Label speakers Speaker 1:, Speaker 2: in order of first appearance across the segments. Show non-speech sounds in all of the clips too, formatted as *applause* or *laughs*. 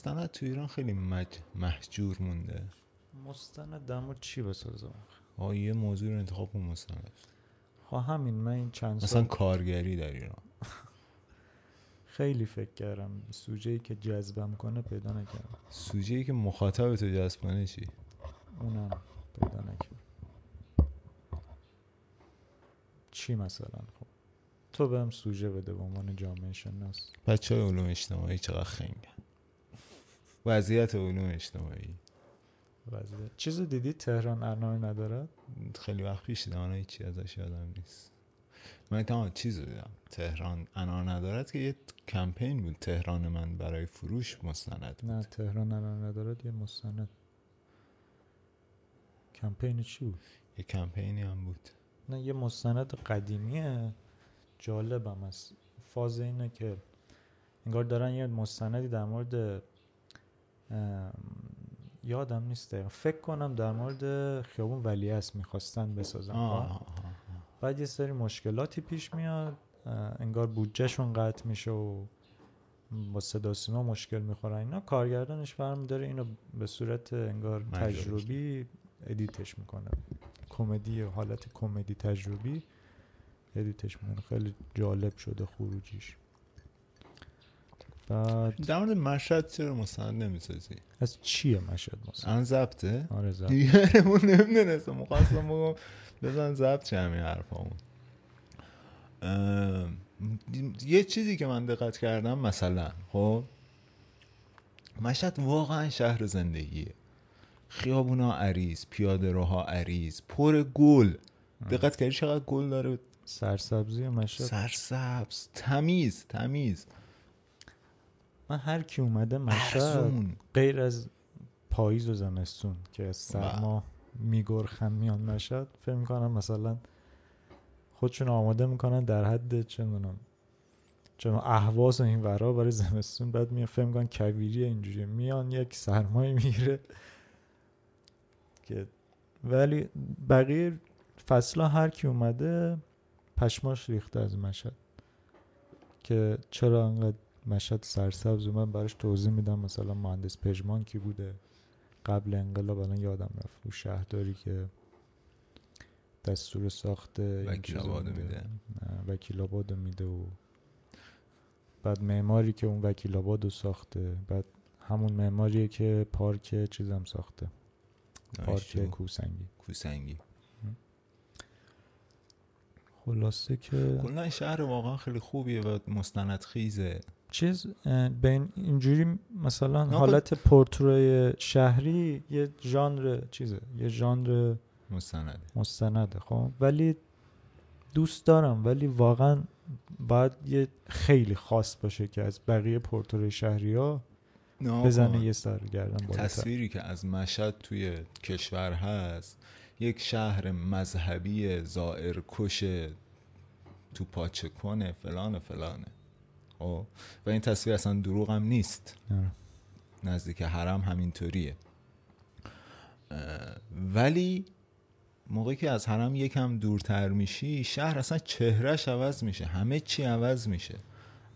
Speaker 1: مستند تو ایران خیلی مج... محجور مونده.
Speaker 2: مستند در مورد چی بسازم
Speaker 1: آه یه موضوع رو انتخاب کن مستند.
Speaker 2: خب همین من این چند
Speaker 1: مثلا
Speaker 2: سال
Speaker 1: کارگری در ایران. *laughs*
Speaker 2: خیلی فکر کردم سوژه ای که جذبم کنه پیدا نکردم.
Speaker 1: سوژه ای که مخاطب تو جذب کنه چی؟
Speaker 2: اونم پیدا نکردم. چی مثلا؟ خب تو بهم سوژه بده به عنوان جامعه شناس.
Speaker 1: بچه های علوم اجتماعی چقدر خنگن. وضعیت علوم اجتماعی.
Speaker 2: وضعیت. چیز دیدی؟ تهران الان ندارد
Speaker 1: خیلی وقت پیش دیدم الان هیچی ازش یادم نیست. من تمام چیز رو دیدم. تهران انار ندارد که یه کمپین بود تهران من برای فروش مستند بود.
Speaker 2: نه تهران الان ندارد یه مستند. کمپین چی بود؟
Speaker 1: یه کمپینی هم بود.
Speaker 2: نه یه مستند قدیمیه. جالبم است. فاز اینه که انگار دارن یه مستندی در مورد یادم نیست دقیقا. فکر کنم در مورد خیابون ولیعصر می‌خواستن بسازن
Speaker 1: آه،؟ آه، آه.
Speaker 2: بعد یه سری مشکلاتی پیش میاد انگار بودجهشون قطع میشه و با صدا سیما مشکل می‌خورن اینا کارگردانش برمیداره اینو به صورت انگار. تجربی ادیتش می‌کنه کمدی حالت کمدی تجربی ادیتش می‌کنه خیلی جالب شده خروجیش بعد
Speaker 1: در مورد مشهد چرا مستند نمی‌سازی؟
Speaker 2: از چیه مشهد مثلا
Speaker 1: الان ضبطه.
Speaker 2: آره زد.
Speaker 1: دیگرمون نمی‌دونستم. مخواستم بگم بزن ضبط چه همین حرفامون. ام، یه چیزی که من دقت کردم مثلا خب؟ مشهد واقعا شهر زندگیه. خیابونا عریض پیاده روها عریض پر گل. دقت کردی چقدر گل داره؟
Speaker 2: سرسبزی مشهد؟
Speaker 1: سرسبز تمیز تمیز.
Speaker 2: من هر کی اومده مشهد غیر از پاییز و زمستون که از سرما میگرخن میان مشهد فکر می‌کنم مثلا خودشون آماده می‌کنن در حد چه می‌دونم چون اهواز و این ورا برای زمستون. بعد میان فکر می‌کنن کویری اینجوری میان یک سرمایه می‌گیره که ولی بقیه فصلا هر کی اومده پشماش ریخته از مشهد. که چرا انقدر مشهد سرسبز و من براش توضیح میدم مثلا مهندس پژمان کی بوده. قبل انقلاب الان یادم رفت او شهرداری که دستور ساخت
Speaker 1: وکیل آبادو میده.
Speaker 2: وکیل آبادو میده و بعد معماری که اون وکیل آبادو ساخته. بعد همون معماریه که پارک چیزم ساخته. پارک. کوسنگی.
Speaker 1: کوسنگی.
Speaker 2: خلاصه که
Speaker 1: کلا شهر واقعا خیلی خوبیه و مستند خیزه
Speaker 2: چیز بین اینجوری مثلا حالت پورتروی شهری یه ژانر چیزه یه ژانر
Speaker 1: مستنده.
Speaker 2: مستنده خب؟ ولی دوست دارم ولی واقعا باید یه خیلی خاص باشه که از بقیه پورتروی شهری ها بزنه یه سر گردن
Speaker 1: تصویری که از مشهد توی کشور هست یک شهر مذهبی زائر کش تو پاچه کنه فلان فلانه. خب و این تصویر اصلا دروغ هم نیست.
Speaker 2: آره.
Speaker 1: نزدیک حرم همینطوریه. ولی موقعی که از حرم یکم دورتر میشی شهر اصلا چهرهش عوض میشه. همه چی عوض میشه.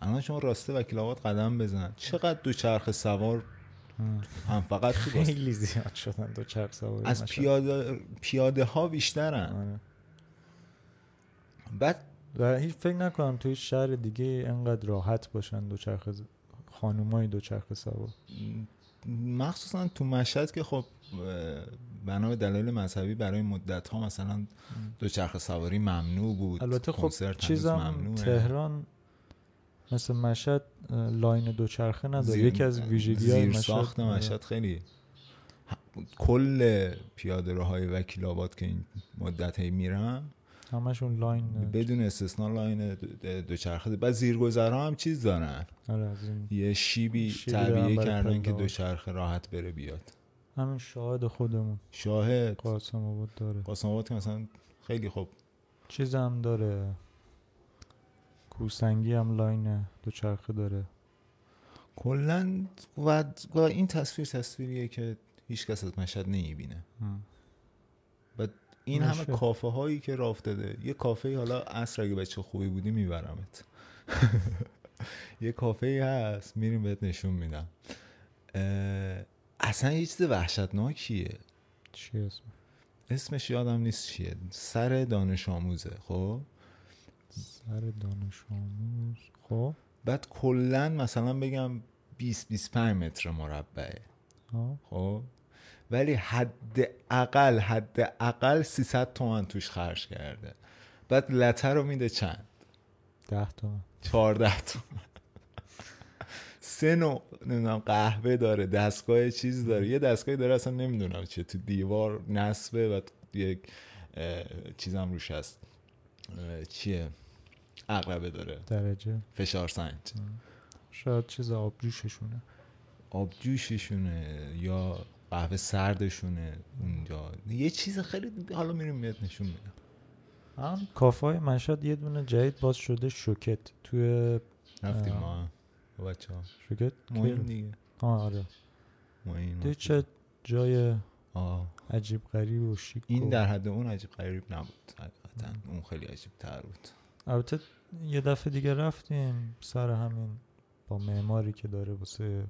Speaker 1: الان شما راسته وکیل آباد قدم بزن چقدر دوچرخه سوار؟ هم فقط
Speaker 2: خیلی زیاد شدن دو چرخ سواری
Speaker 1: از. پیاده پیاده ها بیشترن.
Speaker 2: آره.
Speaker 1: بعد
Speaker 2: و هیچ فکر نکنم توی شهر دیگه انقدر راحت باشن دو چرخ خانومای دو چرخ سوار
Speaker 1: مخصوصا تو مشهد که خب بنا به دلایل مذهبی برای مدت ها مثلا دوچرخه سواری ممنوع بود
Speaker 2: البته خب چیزم
Speaker 1: ممنوعه.
Speaker 2: تهران مثل مشهد لاین دوچرخه نداره
Speaker 1: زیر-
Speaker 2: یکی از ویژگی های مشهد
Speaker 1: ساخت
Speaker 2: آره.
Speaker 1: مشهد خیلی کل پیاده روهای وکیل آباد که این مدت هی میرن
Speaker 2: همشون لاین
Speaker 1: بدون استثنا لاین دو- دوچرخه. بعد زیرگذرها هم چیز دارن.
Speaker 2: آره
Speaker 1: یه شیبی
Speaker 2: شیبی
Speaker 1: تعبیه کردن که. دوچرخه راحت بره بیاد.
Speaker 2: همین شاهد خودمون.
Speaker 1: شاهد.
Speaker 2: قاسم آباد داره.
Speaker 1: قاسم آباد که مثلا خیلی خوب.
Speaker 2: چیز هم داره. کوسنگی هم لاین دوچرخه داره.
Speaker 1: کلا و و این تصویر تصویریه که هیچ کس از مشهد نمی‌بینه. این همه
Speaker 2: باشه.
Speaker 1: کافه هایی که راه افتاده. یه کافه حالا عصر اگه بچه خوبی بودی میبرمت. *laughs* یه کافه ای هست میریم بهت نشون میدم. اصلا یه چیز وحشتناکیه.
Speaker 2: چی اسم؟
Speaker 1: اسمش یادم نیست چیه. سر دانش آموزه خب؟
Speaker 2: سر دانش آموز. خب؟
Speaker 1: بعد کلا مثلا بگم 20 25 متر مربعه. خب؟ ولی حد اقل حد اقل 300 تومن توش خرج کرده. بعد لته رو میده چند؟
Speaker 2: ده تا
Speaker 1: 14 تومن سه نوع نمی‌دونم قهوه داره دستگاه چیز داره. یه دستگاهی داره اصلا نمی‌دونم چیه. تو دیوار نصبه و یک چیزم روش هست. چیه؟ اقربه داره.
Speaker 2: درجه.
Speaker 1: فشار سنج.
Speaker 2: شاید چیز آبجوششونه.
Speaker 1: آبجوششونه یا قهوه سردشونه اونجا. یه چیز خیلی حالا میریم بهت نشون میدم.
Speaker 2: هم؟ کافه های مشهد یه دونه جدید باز شده شوکت. توی
Speaker 1: رفتیم. ما بچه ها
Speaker 2: شوکت؟ کی-
Speaker 1: دیگه.
Speaker 2: آه آره. دیگه چه جای
Speaker 1: آه.
Speaker 2: عجیب غریب و شیک
Speaker 1: این در حد اون عجیب غریب نبود حقیقتا. اون خیلی عجیب تر بود.
Speaker 2: البته یه دفعه دیگه رفتیم سر همین با معماری که داره واسه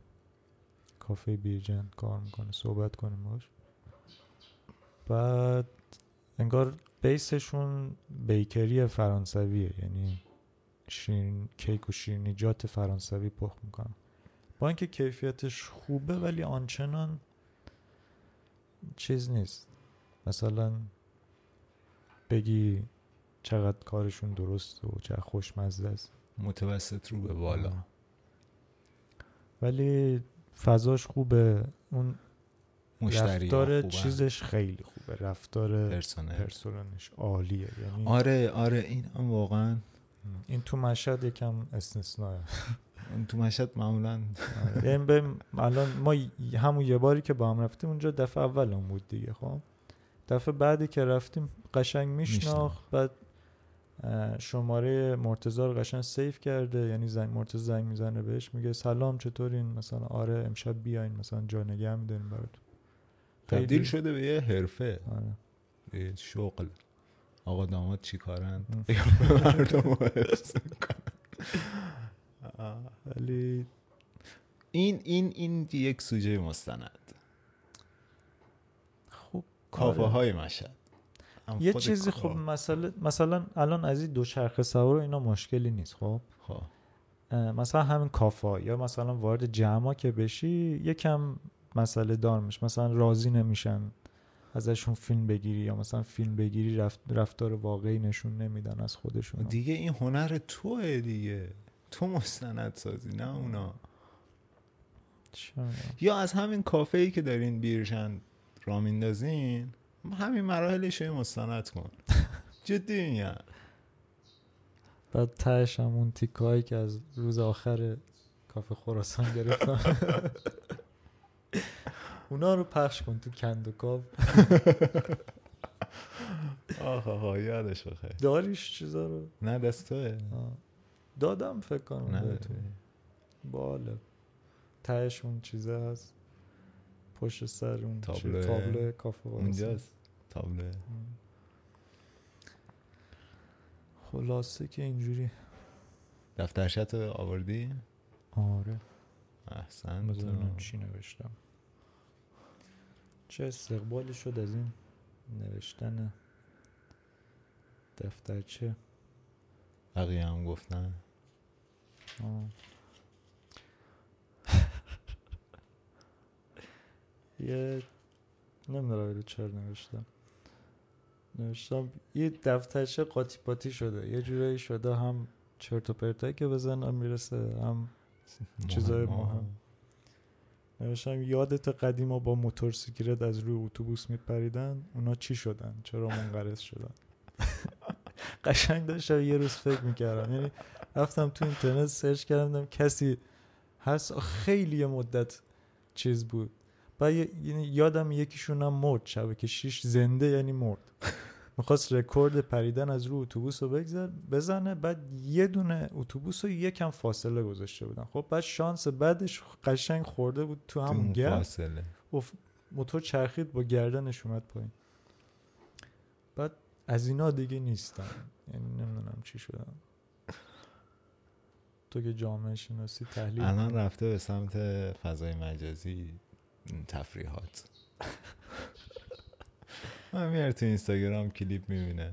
Speaker 2: کافه بیرجن کار می‌کنه صحبت کنیم باش بعد انگار بیسشون بیکری فرانسویه یعنی شیرین کیک و شیرینیجات فرانسوی پخت می‌کنن. با اینکه کیفیتش خوبه ولی آنچنان چیز نیست. مثلا بگی چقدر کارشون درست و چقدر خوشمزه است.
Speaker 1: متوسط رو به بالا.
Speaker 2: ولی فضاش خوبه. اون
Speaker 1: مشتری
Speaker 2: رفتار چیزش خیلی خوبه. رفتار
Speaker 1: پرسنل.
Speaker 2: پرسنلش عالیه. یعنی
Speaker 1: آره آره این هم واقعا.
Speaker 2: این تو مشهد یکم استثناء
Speaker 1: اون تو مشهد معمولا.
Speaker 2: یعنی بریم الان ما همون یه باری که با هم رفتیم اونجا دفعه اولمون بود دیگه خب؟ دفعه بعدی که رفتیم قشنگ میشناخت. بعد شماره مرتضی رو قشنگ سیف کرده یعنی زنگ مرتضی زنگ می‌زنه بهش میگه سلام چطورین مثلا آره امشب بیاین مثلا جا نگه میداریم براتون
Speaker 1: تبدیل شده به یه حرفه
Speaker 2: آره.
Speaker 1: شغل آقا داماد چی کارن. مردم.
Speaker 2: ولی
Speaker 1: این این این یک سوژه مستند
Speaker 2: خب
Speaker 1: کافه
Speaker 2: آره.
Speaker 1: های مشهد هم
Speaker 2: یه چیزی. خب مسئله مثلا الان از این دوچرخه سوار و اینا مشکلی نیست خب؟
Speaker 1: خب.
Speaker 2: مثلا همین کافا یا مثلا وارد جمعا که بشی یکم مسئله دار میشه. مثلا راضی نمیشن ازشون فیلم بگیری یا مثلا فیلم بگیری رفت رفتار واقعی نشون نمیدن از خودشون.
Speaker 1: دیگه این هنر توه دیگه. تو مستند سازی نه اونا.
Speaker 2: می‌دونم.
Speaker 1: یا از همین کافه ای که دارین بیرشن را میندازین همین مراحلش رو مستند کن. *laughs* جدی میگم.
Speaker 2: بعد تهش هم اون تیکایی که از روز آخر کافه خراسان گرفتم *laughs* اونا رو پخش کن تو کندوکاو *laughs*
Speaker 1: آخ آخ یادش بخیر.
Speaker 2: داریش چیزا رو؟
Speaker 1: نه دست توه
Speaker 2: آه. دادم فکر کنم بهتون. باله. تهش اون چیزه هست. پشت سر اون
Speaker 1: تابلوه.
Speaker 2: تابلو. کافه.
Speaker 1: اونجاست تابلو.
Speaker 2: خلاصه که اینجوری.
Speaker 1: دفترشت آوردی؟
Speaker 2: آره.
Speaker 1: احسن
Speaker 2: بذارم چی نوشتم. چه استقبالی شد از این نوشتن دفترچه
Speaker 1: بقیه هم گفتن.
Speaker 2: آه. یه نمی‌دونم رو چرا نوشتم. نوشتم یه دفترچه قاطی پاتی شده. یه جورایی شده هم چرت و پرتایی که بزنم می‌رسه هم چیزای مهم. نوشتم یادت قدیما با موتورسیکلت از روی اتوبوس میپریدن اونا چی شدن؟ چرا منقرض شدن؟ *laughs* قشنگ داشتم یه روز فکر می‌کردم. یعنی رفتم تو اینترنت سرچ کردم کسی هست. خیلی مدت چیز بود. یه- یعنی یادم یکیشون هم مرد شبه که شیش زنده یعنی مرد. *laughs* می‌خواست رکورد پریدن از رو اتوبوس رو بگذار بزنه بعد یه دونه اتوبوس رو یکم فاصله گذاشته بودن. خب بعد شانس بعدش قشنگ خورده بود تو همون گرد
Speaker 1: فاصله.
Speaker 2: اف- موتور چرخید با گردنش اومد پایین. بعد از اینا دیگه نیستم. یعنی نمی‌دونم چی شدم. تو که جامعه شناسی تحلیل
Speaker 1: الان. رفته به سمت فضای مجازی. تفریحات. *laughs* من میاره تو اینستاگرام کلیپ می‌بینه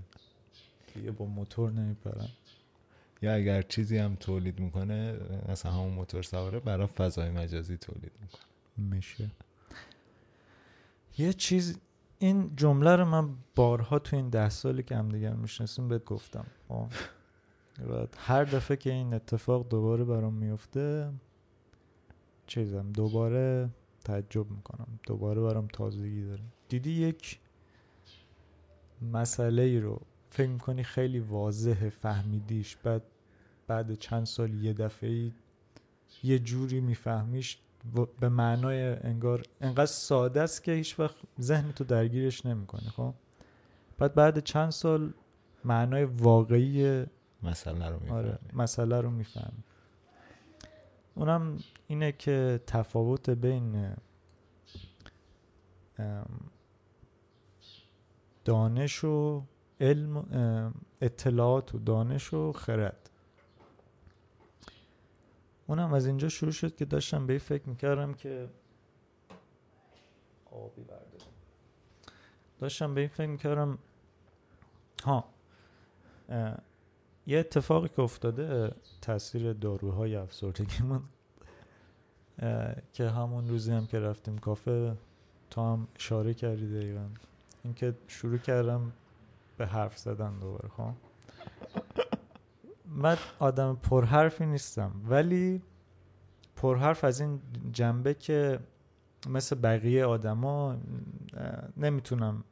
Speaker 2: دیگه با موتور نمیپرن
Speaker 1: یا اگر چیزی هم تولید می‌کنه مثلا همون موتور سواره برای فضای مجازی تولید می‌کنه.
Speaker 2: میشه. یه چیز این جمله رو من بارها تو این ده سالی که همدیگر می‌شناسیم بهت گفتم؟ و هر دفعه که این اتفاق دوباره برام میفته چیزم دوباره تعجب می‌کنم. دوباره برام تازگی داره. دیدی یک مسئله ای رو فکر می‌کنی خیلی واضحه فهمیدیش. بعد بعد چند سال یه دفعه یه جوری میفهمیش به معنای انگار انقدر ساده است که هیچ وقت ذهن تو درگیرش نمی‌کنه خب؟ بعد بعد چند سال معنای واقعی
Speaker 1: مسئله رو
Speaker 2: آره
Speaker 1: می‌فهمی
Speaker 2: مسئله رو می‌فهمی. اونم اینه که تفاوت بین دانش و علم اطلاعات و دانش و خرد. اونم از اینجا شروع شد که داشتم به فکر می‌کردم که آبی بردارم داشتم به این فکر می‌کردم ها یه اتفاقی که افتاده تاثیر داروهای افسردگیمون اه، که همون روزی هم که رفتیم کافه تو هم اشاره کردی دقیقا. اینکه شروع کردم به حرف زدن دوباره خب؟ من آدم پرحرفی نیستم ولی پرحرف از این جنبه که مثل بقیه آدما نمی‌تونم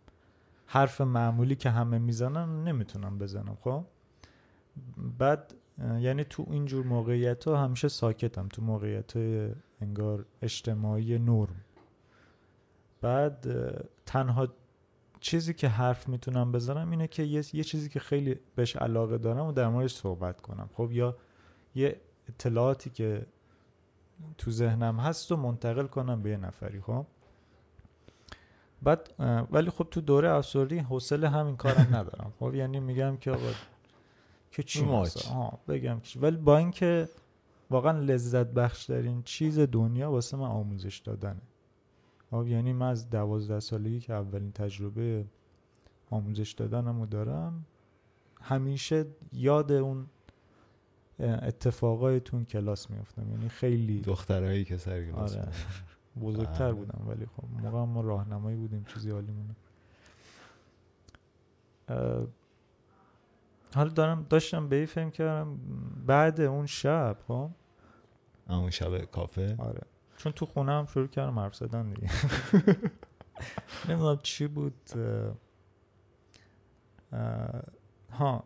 Speaker 2: حرف معمولی که همه می‌زنن نمی‌تونم بزنم خب؟ بعد یعنی تو اینجور موقعیت ها همیشه ساکتم تو موقعیت انگار اجتماعی نرم. بعد تنها چیزی که حرف می‌تونم بزنم اینه که یه, یه چیزی که خیلی بهش علاقه دارم و در موردش صحبت کنم. خب یا یه اطلاعاتی که تو ذهنم هست و منتقل کنم به یه نفری خب؟ بعد ولی خب تو دوره افسردگی حوصله همین کارم ندارم. خب یعنی میگم که که چی
Speaker 1: ماچ.
Speaker 2: بگم. ولی با اینکه واقعا لذت بخش ترین چیز دنیا واسه من آموزش دادنه خب یعنی من از دوازده سالگی که اولین تجربه آموزش دادنمو دارم همیشه یاد اون اتفاقای تو اون کلاس میفتم یعنی خیلی
Speaker 1: دخترهایی که سر کلاس
Speaker 2: آره. بزرگتر
Speaker 1: بله.
Speaker 2: بودم ولی خب موقع ما راهنمایی بودیم چیزی حالیمونه حالا دارم داشتم به این فکر کردم بعد اون شب خب؟
Speaker 1: همون شب کافه؟
Speaker 2: آره. چون تو خونه هم شروع کردم حرف زدن دیگه. *laughs* نمی‌دونم چی بود ها.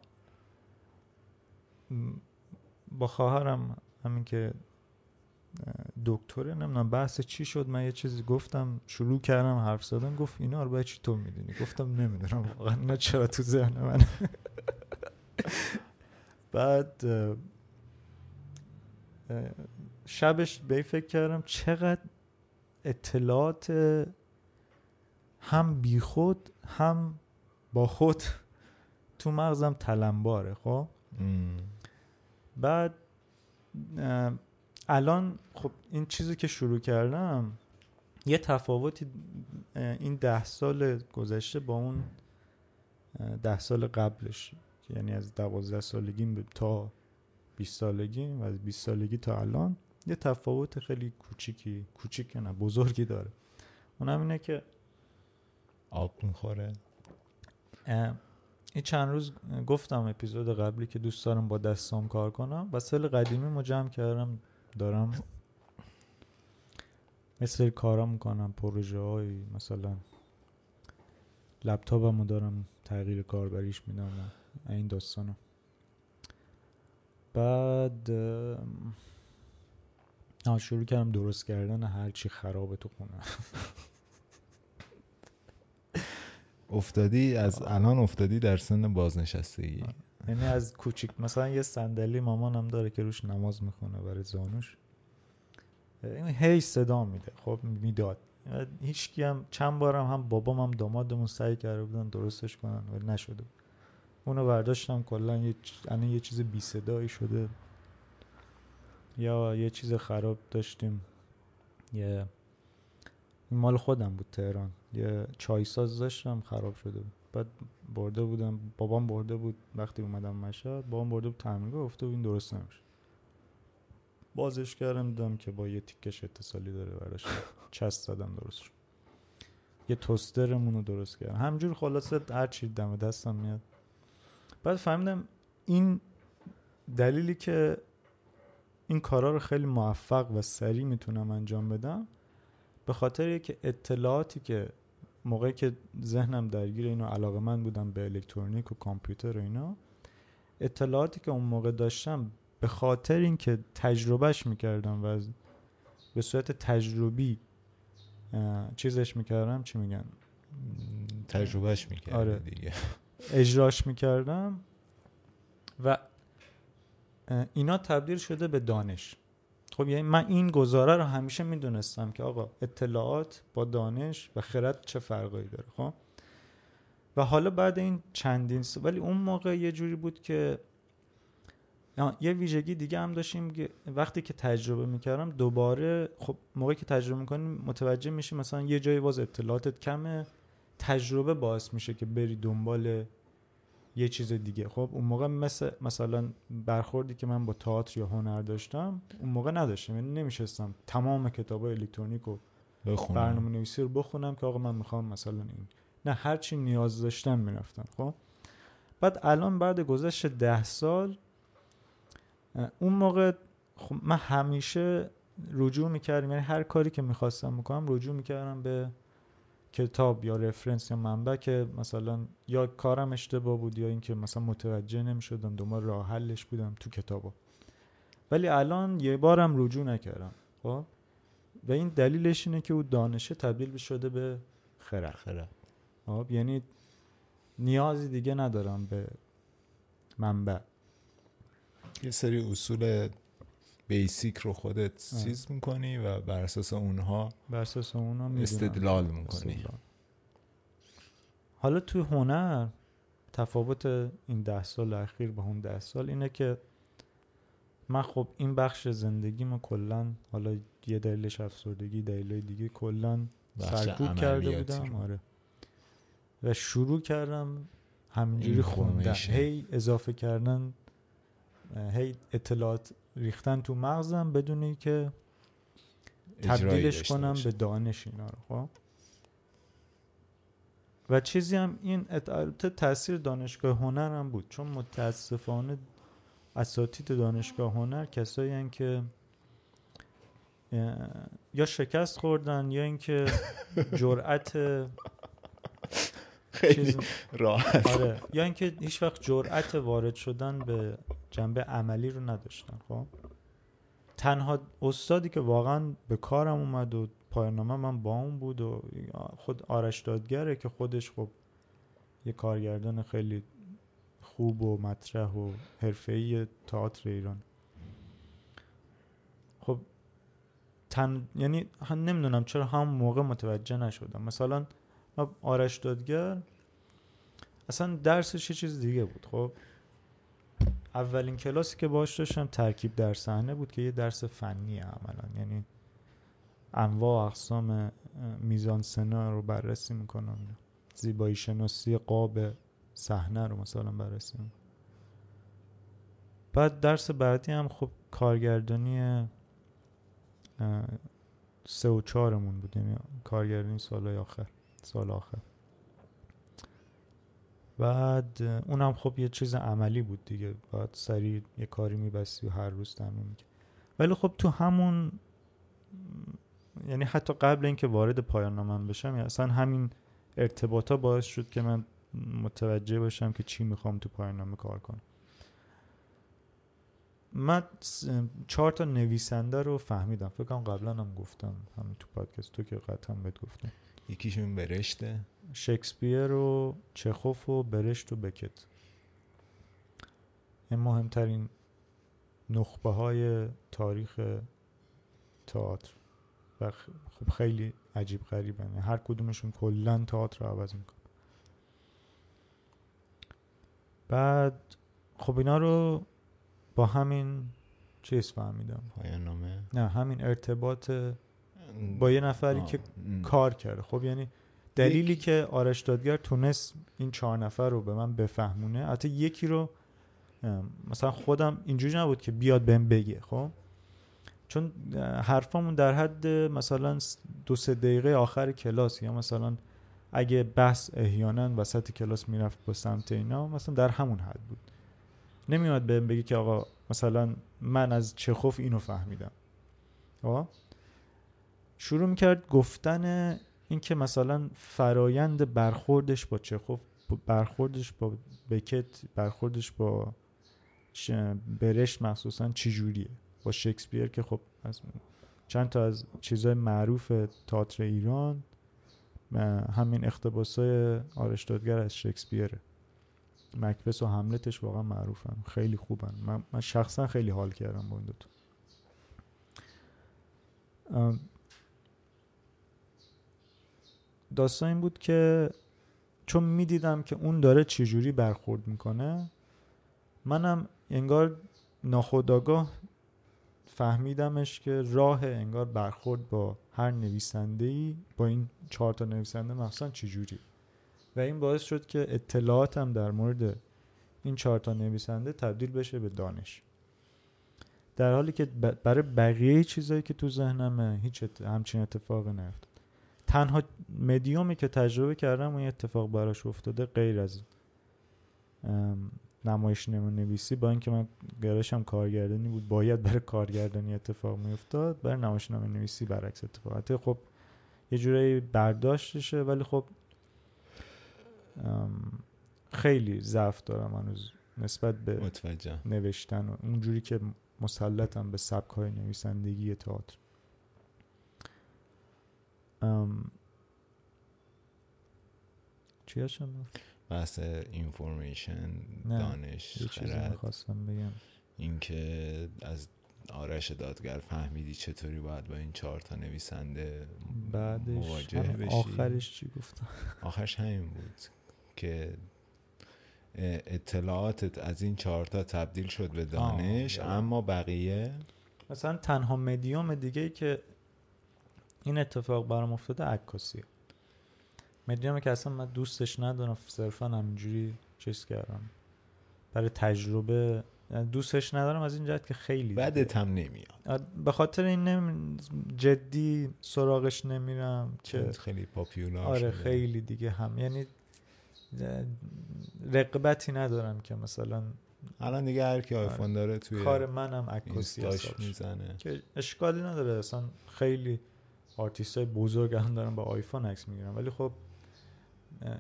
Speaker 2: با خواهرم همین که دکتره نمی‌دونم بحث چی شد من یه چیزی گفتم شروع کردم حرف زدن گفت اینا رو باید چی تو می‌دونی؟ گفتم نمی‌دونم واقعا اینا چرا تو ذهن من. *laughs* بعد شبش به فکر کردم چقدر اطلاعات هم بیخود هم با خود *laughs* تو مغزم تلمباره خب. بعد الان خب این چیزی که شروع کردم یه تفاوتی این ده سال گذشته با اون ده سال قبلش یعنی از دوازده سالگی به- تا 20 سالگی و از 20 سالگی تا الان یه تفاوت خیلی کوچیکی کوچیک نه بزرگی داره. اونم اینه که
Speaker 1: آب می‌خوره.
Speaker 2: این چند روز گفتم اپیزود قبلی که دوست دارم با دستام کار کنم. وسایل قدیمی ما جمع کردم دارم مثل کارا می‌کنم پروژه های مثلا لپتاپمو دارم تغییر کاربریش میدم. این داستانا بعد آه، شروع کردم درست کردن هر چی خرابه تو خونه.
Speaker 1: افتادی؟ از الان افتادی در سن بازنشستگی؟
Speaker 2: یعنی از کوچیک مثلا یه صندلی مامانم داره که روش نماز می‌خونه برای زانوش. این هی صدا میده خب می‌داد. هیچ هم چند بارم هم بابام هم دامادمون سعی کرده بودن درستش کنن ولی نشده بود. اونو برداشتم کلا یه الان یه چیز بی صدایی شده. یا یه چیز خراب داشتیم. یه مال خودم بود تهران. یه چای ساز داشتم خراب شده بود. بعد برده بودم بابام برده بود وقتی اومدم مشهد. بابام برده بود تعمیرگاه گفته این درست نمیشه. بازش کردم دیدم که با یه تیکش اتصالی داره براش. چسب زدم درست شد. یه توسترمون رو درست کردم. همجور خلاصه هر چی دم دستم میاد. بعد فهمیدم این دلیلی که این کارا رو خیلی موفق و سریع می‌تونم انجام بدم به خاطر که اطلاعاتی که موقعی که ذهنم درگیر اینو علاقه من بودم به الکترونیک و کامپیوتر و اینا اطلاعاتی که اون موقع داشتم به خاطر اینکه تجربهش می‌کردم و به صورت تجربی چیزش می‌کردم چی میگن
Speaker 1: تجربهش می‌کردم آره. دیگه
Speaker 2: اجراش می‌کردم و اینا تبدیل شده به دانش. خب یعنی من این گزاره رو همیشه می‌دونستم که آقا اطلاعات با دانش و خرد چه فرقایی داره خب؟ و حالا بعد این چندین سال ولی اون موقع یه جوری بود که یه ویژگی دیگه هم داشتیم که وقتی که تجربه می‌کردم دوباره خب موقعی که تجربه می‌کنیم متوجه میشی مثلا یه جایی باز اطلاعاتت کمه. تجربه باعث میشه که بری دنبال یه چیز دیگه. خب اون موقع مثل مثلا برخوردی که من با تئاتر یا هنر داشتم اون موقع نداشتم. یعنی نمیشستم تمام کتاب الکترونیک و برنامه نویسی رو بخونم که آقا من می‌خوام مثلا این نه هر چی نیاز داشتم می‌رفتم. خب بعد الان بعد گذشت ده سال اون موقع خب من همیشه رجوع می‌کردم. یعنی هر کاری که می‌خواستم می‌کنم رجوع می‌کردم به کتاب یا رفرنس یا منبع که مثلا یا کارم اشتباه بود یا اینکه مثلا متوجه نمی‌شدم دنبال راه حلش بودم تو کتابا. ولی الان یه بارم رجوع نکردم خب؟ و این دلیلش اینه که او دانشه تبدیل شده به خرد.
Speaker 1: خرد.
Speaker 2: خب؟ یعنی نیازی دیگه ندارم به منبع.
Speaker 1: یه سری اصول بیسیک رو خودت چیز می‌کنی و بر اساس اونها
Speaker 2: بر اساس اونها
Speaker 1: استدلال می‌کنی.
Speaker 2: حالا توی هنر تفاوت این ده سال اخیر با اون ده سال اینه که من خب این بخش زندگیمو کلا حالا یه دلیلش افسردگی دلیل دیگه کلا سرکوب کرده بودم آره. و شروع کردم همینجوری خوندن. هی اضافه کردن هی اطلاعات ریختن تو مغزم بدونی که تبدیلش کنم به دانش اینا رو خب؟ و چیزی هم این تاثیر دانشگاه هنر هم بود چون متاسفانه اساتید دانشگاه هنر کسایی هن که یا شکست خوردن یا اینکه *laughs* جرأت
Speaker 1: خیلی راحت.
Speaker 2: آره یا اینکه هیچ وقت جرأت وارد شدن به جنبه عملی رو نداشتن خب؟ تنها استادی که واقعا به کارم اومد و پایانامه من با اون بود و خود آرش دادگره که خودش خب یه کارگردان خیلی خوب و مطرح و حرفه‌ای تئاتر ایران. خب تن یعنی نمی‌دونم چرا هم موقع متوجه نشدم. مثلا آرش دادگر اصلا درسش یه چیز دیگه بود خب؟ اولین کلاسی که باش داشتم ترکیب در صحنه بود که یه درس فنی عملا. یعنی انواع اقسام میزان سنا رو بررسی می‌کنم. زیبایی شناسی قاب صحنه رو مثلا بررسی می‌کنم. بعد درس بعدی هم خب کارگردانی سه و چهارمون بود. یعنی کارگردانی سال آخر سال آخر. بعد اونم خب یه چیز عملی بود دیگه. باید سریع یه کاری میبستی و هر روز تمرین می‌کرد ولی خب تو همون یعنی حتی قبل اینکه وارد پایان نامم بشم یعنی اصلا همین ارتباطا باعث شد که من متوجه باشم که چی می‌خوام تو پایان نامه کار کنم. من چهار تا نویسنده رو فهمیدم. فکر کنم قبلا هم گفتم. همین تو پادکست تو که قطعا بهت گفتم.
Speaker 1: یکیشون برشته.
Speaker 2: شکسپیر و چخوف و برشت و بکت. این مهمترین نخبه های تاریخ تئاتر. و خب خیلی عجیب غریبن یعنی هر کدومشون کلا تئاتر رو عوض میکن بعد خب اینا رو با همین چیز فهمیدم.
Speaker 1: پایان نامه
Speaker 2: نه همین ارتباط با یه نفری
Speaker 1: آه.
Speaker 2: که
Speaker 1: م.
Speaker 2: کار کرده. خب یعنی دلیلی که آرش دادگر تونست این چهار نفر رو به من بفهمونه حتی یکی رو مثلا خودم اینجوری نبود که بیاد بهم بگه خب؟ چون حرفامون در حد مثلا دو سه دقیقه آخر کلاس یا مثلا اگه بحث احیانا وسط کلاس می‌رفت با سمت اینا مثلا در همون حد بود. نمیاد بهم بگه که آقا مثلا من از چخوف اینو فهمیدم. خب؟ شروع می‌کرد گفتن اینکه مثلا فرایند برخوردش با چخوف برخوردش با بکت برخوردش با برشت مخصوصا چجوریه با شکسپیر که خب از چند تا از چیزهای معروف تئاتر ایران همین اقتباسای آرش دادگر از شکسپیره. مکبس و هملتش واقعا معروفن. خیلی خوبن. من, من شخصا خیلی حال کردم با این دوتا ام، داستان این بود که چون می‌دیدم که اون داره چجوری برخورد می‌کنه منم انگار ناخداگاه فهمیدمش که راه انگار برخورد با هر نویسنده ای با این چهار تا نویسنده مخصوصا چجوری و این باعث شد که اطلاعاتم در مورد این چهار تا نویسنده تبدیل بشه به دانش در حالی که برای بقیه چیزایی که تو ذهنمه هیچ. همچین اتفاقی نیفتاد تنها مدیومی که تجربه کردم اون اتفاق براش افتاده غیر از نمایش نمو نویسی با اینکه من گرایشم کارگردانی بود باید برای کارگردانی اتفاق میافتاد برای نمایش نمو نویسی برعکس اتفاق. حتی خب یه جورایی برداشتشه ولی خب خیلی ضعف دارم هنوز نسبت به
Speaker 1: متوجه
Speaker 2: نوشتن و اونجوری که مسلطم به سبک های نویسندگی تئاتر. ام، چی هاشم
Speaker 1: بحث اینفورمیشن دانش
Speaker 2: یه چیزی
Speaker 1: خرد.
Speaker 2: می‌خواستم بگم.
Speaker 1: اینکه از آرش دادگر فهمیدی چطوری باید با این چهار تا نویسنده
Speaker 2: بعدش
Speaker 1: مواجه بشی؟
Speaker 2: آخرش چی گفتم؟
Speaker 1: آخرش همین بود که اطلاعاتت از این چهارتا تبدیل شد به دانش
Speaker 2: آه،
Speaker 1: اما بقیه؟
Speaker 2: مثلا تنها مدیوم دیگه ای که این اتفاق برام افتاده عکاسیه مدیومی که اصلا من دوستش ندارم صرفا همینجوری چیز کردم. برای تجربه دوستش ندارم از این جهت که خیلی
Speaker 1: بدت هم نمیاد.
Speaker 2: به خاطر این نمی... جدی سراغش نمیرم که
Speaker 1: خیلی پاپیولار
Speaker 2: آره
Speaker 1: شده.
Speaker 2: خیلی دیگه هم. یعنی رقبتی ندارم که مثلا
Speaker 1: الان دیگه هر کی آیفون داره توی
Speaker 2: کار منم عکاسی.
Speaker 1: می‌زنه.
Speaker 2: که اشکالی نداره. اصلا خیلی آرتیست های بزرگ هم دارن با آیفون عکس می‌گیرن. ولی خب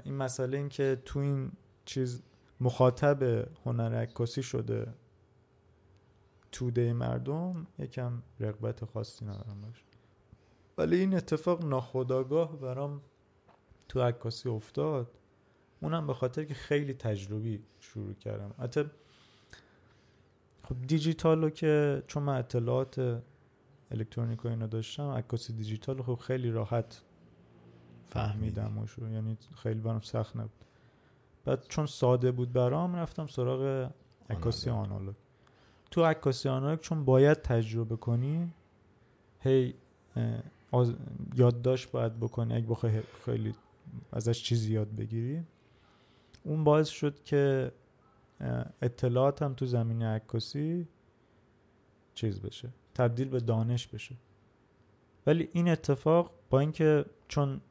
Speaker 2: این مسئله این که تو این چیز مخاطب هنر عکاسی شده توده مردم یکم رغبت خاصی ندارم باشه ولی این اتفاق ناخداگاه برام تو عکاسی افتاد. اونم به خاطر که خیلی تجربی شروع کردم. حتی خب دیجیتال رو که چون من اطلاعات الکترونیک و اینا داشتم عکاسی دیجیتال خب خیلی راحت فهمیدم و شو یعنی خیلی برام سخت نبود. بعد چون ساده بود برام رفتم سراغ عکاسی
Speaker 1: آنالوگ.
Speaker 2: تو عکاسی آنالوگ چون باید تجربه کنی هی آز- یادداشت باید بکنی. اگه بخوای خیلی ازش چیزی یاد بگیری. اون باعث شد که اطلاعاتم تو زمینه عکاسی چیز بشه. تبدیل به دانش بشه. ولی این اتفاق با اینکه چون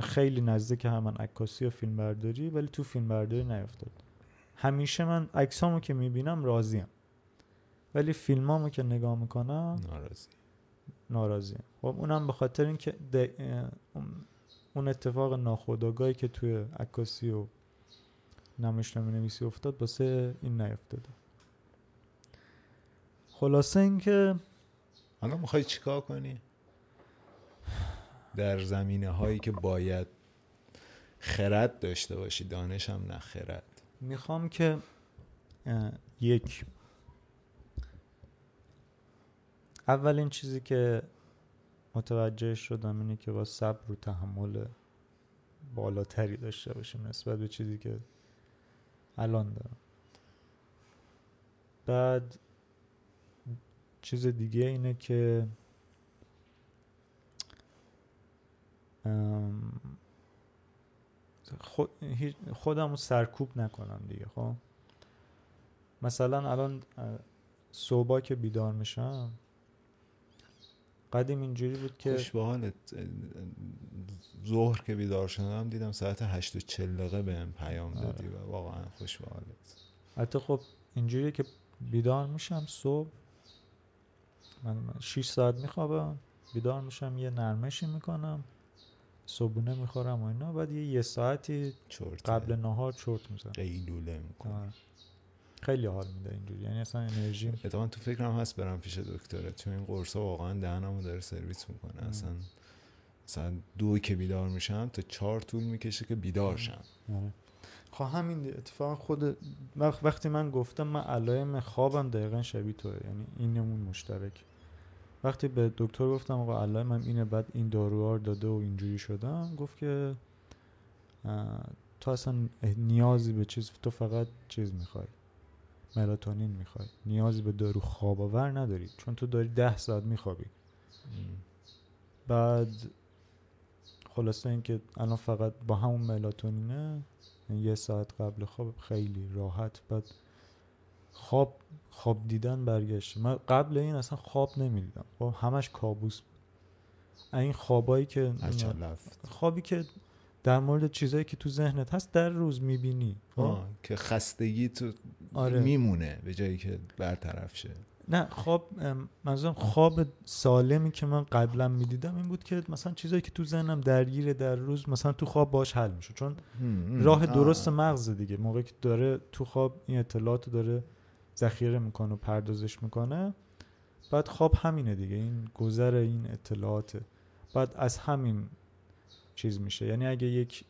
Speaker 2: خیلی نزدیک همن عکاسی و فیلم برداری ولی تو فیلم برداری نیفتاد. همیشه من عکسامو که می‌بینم راضیم. ولی فیلمامو که نگاه می‌کنم
Speaker 1: ناراضی.
Speaker 2: ناراضیم. خب اونم به خاطر اینکه اون اتفاق ناخودآگاهی که توی عکاسی و نمایشنامه نویسی افتاد واسه این نیفتاده. خلاصه اینکه
Speaker 1: حالا می‌خوای چیکار کنی؟ در زمینه هایی که باید خرد داشته باشی دانش هم نه خرد.
Speaker 2: می‌خوام که یک اولین چیزی که متوجه شدم اینه که با صبر و تحمل بالاتری داشته باشیم نسبت به چیزی که الان دارم. بعد چیز دیگه اینه که خودم رو سرکوب نکنم دیگه خب مثلا الان صبح که بیدار میشم قدیم اینجوری بود که
Speaker 1: خوش حالت ظهر که بیدار شدم دیدم ساعت هشت و چل دقیقه بهم پیام آره. دادی و واقعا خوش به حالت
Speaker 2: حتی خب اینجوری که بیدار میشم صبح من 6 ساعت میخوابم بیدار میشم یه نرمشی می‌کنم صبحونه می‌خورم و اینا بعد یه, یه ساعتی قبل نهار چرت می‌زنم.
Speaker 1: قیلوله می‌کنم
Speaker 2: خیلی حال میده اینجوری یعنی اصلا انرژی
Speaker 1: اتفاقا تو فکرم هست برم پیش دکتره چون این قرصا واقعا دهنمو داره سرویس می‌کنه. اصلا مثلا دو که بیدار میشم تا چهار طول می‌کشه که بیدار شم.
Speaker 2: آره. خب همین اتفاق خود وقتی من گفتم من علائم خوابم دقیقا شبیه توه یعنی این نمون مشترک وقتی به دکتر گفتم آقا علائمم اینه بعد این داروها داده و اینجوری شدم گفت که تو اصلا نیازی به چیز تو فقط چیز می‌خوای ملاتونین می‌خوای. نیازی به دارو خواب آور نداری چون تو داری ده ساعت میخوابی. بعد خلاصه اینکه الان فقط با همون ملاتونینه یه ساعت قبل خواب خیلی راحت. بعد خواب خواب دیدن برگشت. من قبل این اصلا خواب نمی‌دیدم. خب همش کابوس بود. این خوابایی که خوابی که در مورد چیزایی که تو ذهنت هست در روز می‌بینی.
Speaker 1: خب؟ که خستگی تو آره. میمونه به جایی که برطرف شه.
Speaker 2: نه خواب منظورم خواب سالمی که من قبلا می‌دیدم این بود که مثلا چیزایی که تو ذهنم درگیره در روز مثلا تو خواب باش حل میشه چون راه درست مغز دیگه. موقعی که داره تو خواب این اطلاعات داره ذخیره می‌کنه و پردازش می‌کنه. بعد خواب همینه دیگه. این گذر این اطلاعات. بعد از همین چیز میشه. یعنی اگه یک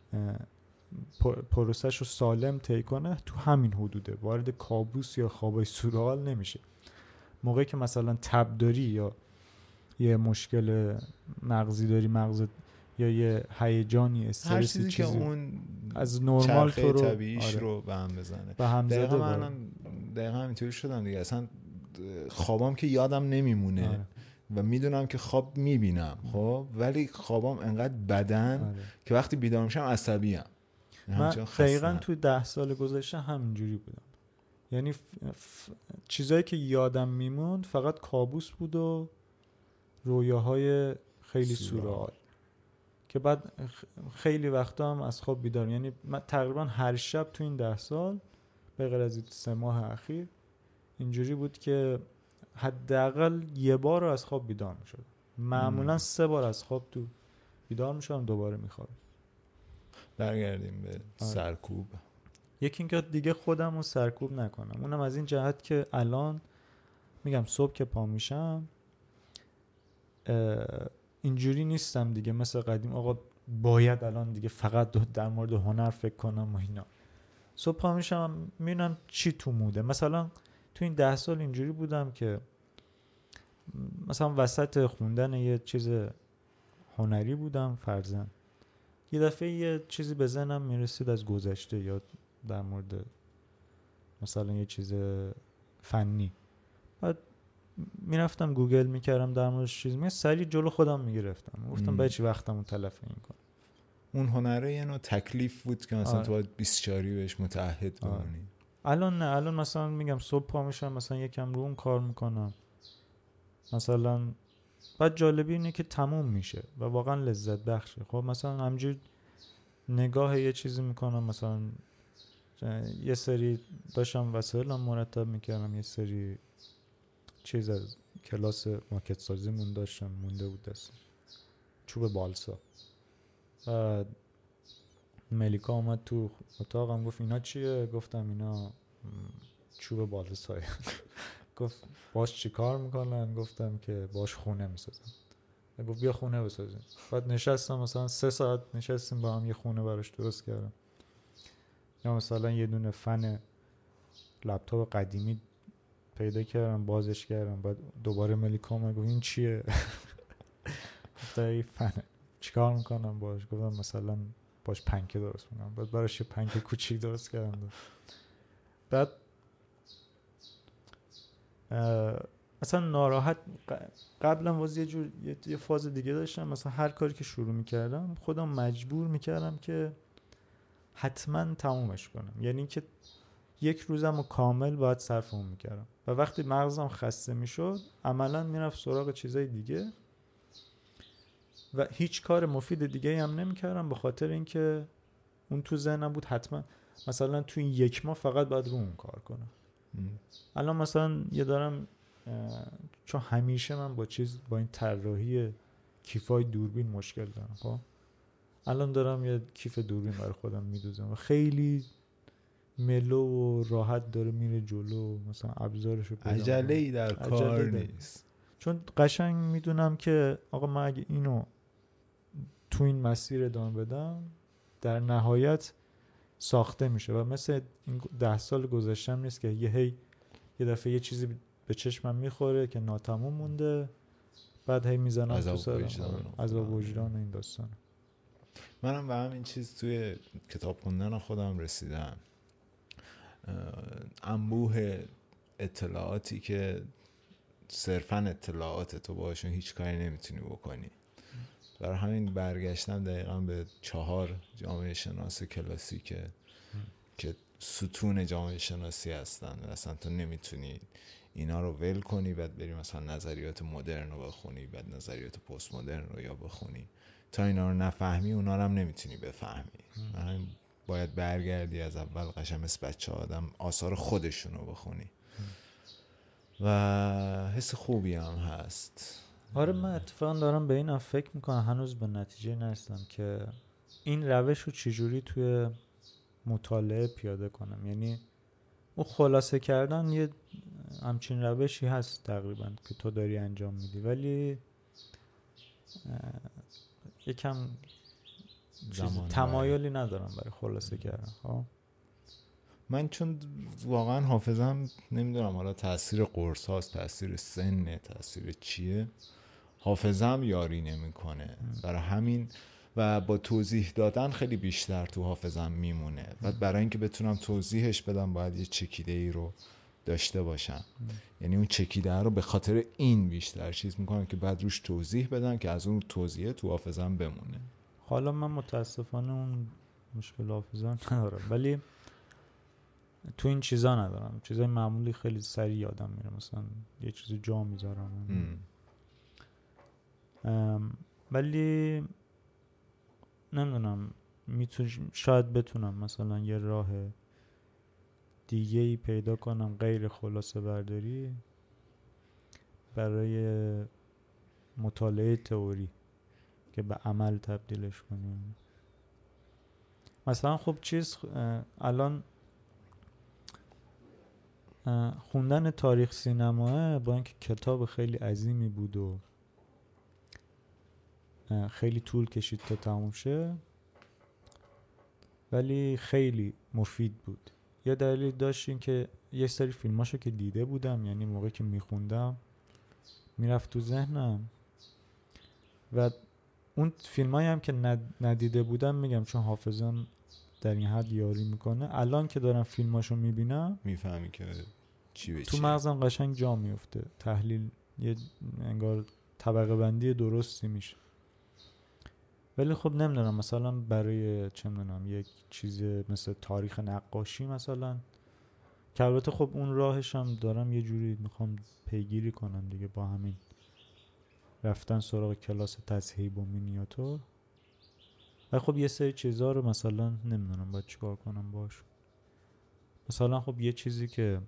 Speaker 2: پروسش رو سالم طی کنه تو همین حدوده. وارد کابوس یا خوابای سورال نمیشه. موقعی که مثلا تب داری یا یه مشکل مغزی داری مغزت یا یه هیجانی
Speaker 1: استرسی چیزی, که اون
Speaker 2: از نرمال تو رو
Speaker 1: طبیعیش آره. رو به هم بزنه.
Speaker 2: به هم
Speaker 1: منم دقیقا همینطوری شدم دیگه. اصلا خوابام که یادم نمیمونه آره. و می‌دونم که خواب می‌بینم خب؟ ولی خوابام انقدر بدن آره. که وقتی بیدار میشم عصبی هم
Speaker 2: من دقیقا توی ده سال گذشته همینجوری بودم. یعنی ف... چیزایی که یادم میموند فقط کابوس بود و رویاهای خیلی سورال که بعد خیلی وقتا هم از خواب بیدارم. یعنی من تقریبا هر شب تو این ده سال به غیر از سه ماه اخیر اینجوری بود که حداقل یه بار رو از خواب بیدار می‌شد معمولا سه بار از خواب تو بیدار می‌شدم دوباره میخوابم
Speaker 1: برگردیم به آره. سرکوب.
Speaker 2: یکی اینکه دیگه خودم رو سرکوب نکنم. اونم از این جهت که الان میگم صبح که پا میشم اینجوری نیستم دیگه مثل قدیم. آقا باید الان دیگه فقط در مورد هنر فکر کنم و اینا. صبح پا میشم می‌بینم چی تو موده. مثلا تو این ده سال اینجوری بودم که مثلا وسط خوندن یه چیز هنری بودم فرزن یه دفعه یه چیزی به ذهنم می‌رسید از گذشته یا در مورد مثلا یه چیز فنی. بعد می‌رفتم گوگل می‌کردم در مورد چیز. می سریع جلو خودم می‌گرفتم. گفتم چی وقتمو تلف این کنم
Speaker 1: اون هنره یه نوع تکلیف بود که مثلا آره. تو باید 24 بهش متعهد آره. بمونی.
Speaker 2: الان نه الان مثلا میگم صبح پا میشم مثلا یکم رو اون کار می‌کنم. مثلا بعد جالبی اینه که تموم میشه و واقعا لذت بخشه. خب مثلا همجور نگاه یه چیزی می‌کنم مثلا یه سری داشتم وسایلم مرتب می‌کردم یه سری چیز از کلاس ماکت سازیمون داشتم مونده بود دست چوب بالسا. بعد ملیکا اومد تو اتاقم گفت اینا چیه؟ گفتم اینا چوب بالسا *laughs* گفت باش چی کار می‌کنن؟ گفتم که باش خونه می‌سازم گفت بیا خونه بسازیم. بعد نشستم مثلا سه ساعت نشستیم با هم یه خونه براش درست کردم. یا مثلا یه دونه فن لپتاپ قدیمی پیدا کردم بازش کردم. بعد دوباره ملیکا گفت این چیه؟ *laughs* گفت این فنه. چیکار می‌کنم؟ باش گفتم مثلا باش پنکه درست می‌کنم. بعد براش یه پنکه کوچیک درست کردم. بعد اصلا ناراحت قبلا واز یه جور یه فاز دیگه داشتم. مثلا هر کاری که شروع می‌کردم خودم مجبور می‌کردم که حتما تمومش کنم. یعنی که یک روزم و کامل باید صرف اون می‌کردم. و وقتی مغزم خسته می‌شد عملا می‌رفت سراغ چیزای دیگه. و هیچ کار مفید دیگه هم نمی‌کردم به خاطر اینکه اون تو ذهنم بود حتما مثلا تو این یک ماه فقط باید رو اون کار کنم. الان مثلا یه دارم چون همیشه من با چیز با این طراحی کیفای دوربین مشکل دارم خب؟ الان دارم یه کیف دوربین برای خودم میدوزم و خیلی ملو و راحت داره میره جلو مثلا ابزارش رو
Speaker 1: عجله ای در کار نیست.
Speaker 2: چون قشنگ می‌دونم که آقا من اگه اینو تو این مسیر ادامه بدم در نهایت ساخته میشه و مثل این ده سال گذشتم نیست که یه هی یه دفعه یه چیزی به چشمم می‌خوره که ناتموم مونده بعد هی می‌زنم تو سرم. عذاب وجدان این داستان.
Speaker 1: منم به همین چیز توی کتاب خوندن خودم رسیدم. انبوه اطلاعاتی که صرفا اطلاعات تو باشون هیچ کاری نمی‌تونی بکنی. برای همین برگشتم دقیقا به چهار جامعه شناس کلاسیکه که ستون جامعه شناسی هستن. اصلا تو نمی‌تونی اینا رو ول کنی بعد بری مثلا نظریات مدرن رو بخونی بعد نظریات پست مدرن رو یا بخونی. تا اینا رو نفهمی اونا رو هم نمی‌تونی بفهمی. باید برگردی از اول قشم مثل بچه آدم آثار خودشون رو بخونی. و حس خوبی هم هست.
Speaker 2: آره من اتفاقا دارم به این فکر می‌کنم هنوز به نتیجه نرسیدم که این روش رو چجوری توی مطالعه پیاده کنم. یعنی اون خلاصه کردن یه همچین روشی هست تقریبا که تو داری انجام میدی. ولی یکم تمایلی ندارم برای خلاصه کردن خب؟
Speaker 1: من چون واقعا حافظم نمی‌دونم حالا تاثیر قرص هاست تاثیر سن تاثیر چیه؟ حافظم یاری نمی‌کنه. برای همین و با توضیح دادن خیلی بیشتر تو حافظم میمونه. و برای اینکه بتونم توضیحش بدم باید یه چکیده ای رو داشته باشم. یعنی اون چکیده رو به خاطر این بیشتر چیز می‌کنم که بعد روش توضیح بدم که از اون توضیح تو حافظم بمونه.
Speaker 2: حالا من متاسفانه اون مشکل حافظم ندارم. ولی تو این چیزا ندارم. چیزای معمولی خیلی سریع یادم میره. مثلا یه چیزی جا می‌ذارم. ولی نمی‌دونم میتون شاید بتونم مثلا یه راه دیگه ای پیدا کنم غیر خلاصه برداری برای مطالعه تئوری که به عمل تبدیلش کنیم. مثلا خب چیز الان خوندن تاریخ سینماه با اینکه کتاب خیلی عظیمی بود و خیلی طول کشید تا تموم شه. ولی خیلی مفید بود. یه دلیل داشت این که یه سری فیلماشو که دیده بودم یعنی موقعی که میخوندم می‌رفت تو ذهنم. و اون فیلم هم که ندیده بودم میگم چون حافظم در این حد یاری می‌کنه. الان که دارم فیلماشو می‌بینم
Speaker 1: می‌فهمی که چی به
Speaker 2: تو مغزم قشنگ جا میفته تحلیل یه انگار طبقه بندی درستی میشه. ولی خب نمی‌دونم مثلا برای چه می‌دونم یک چیز مثل تاریخ نقاشی مثلا. که البته خب اون راهش هم دارم یه جوری می‌خوام پیگیری کنم دیگه با همین رفتن سراغ کلاس تصحیب و مینیاتور. و خب یه سری چیزها رو مثلا نمی‌دونم باید چیکار کنم باش. مثلا خب یه چیزی که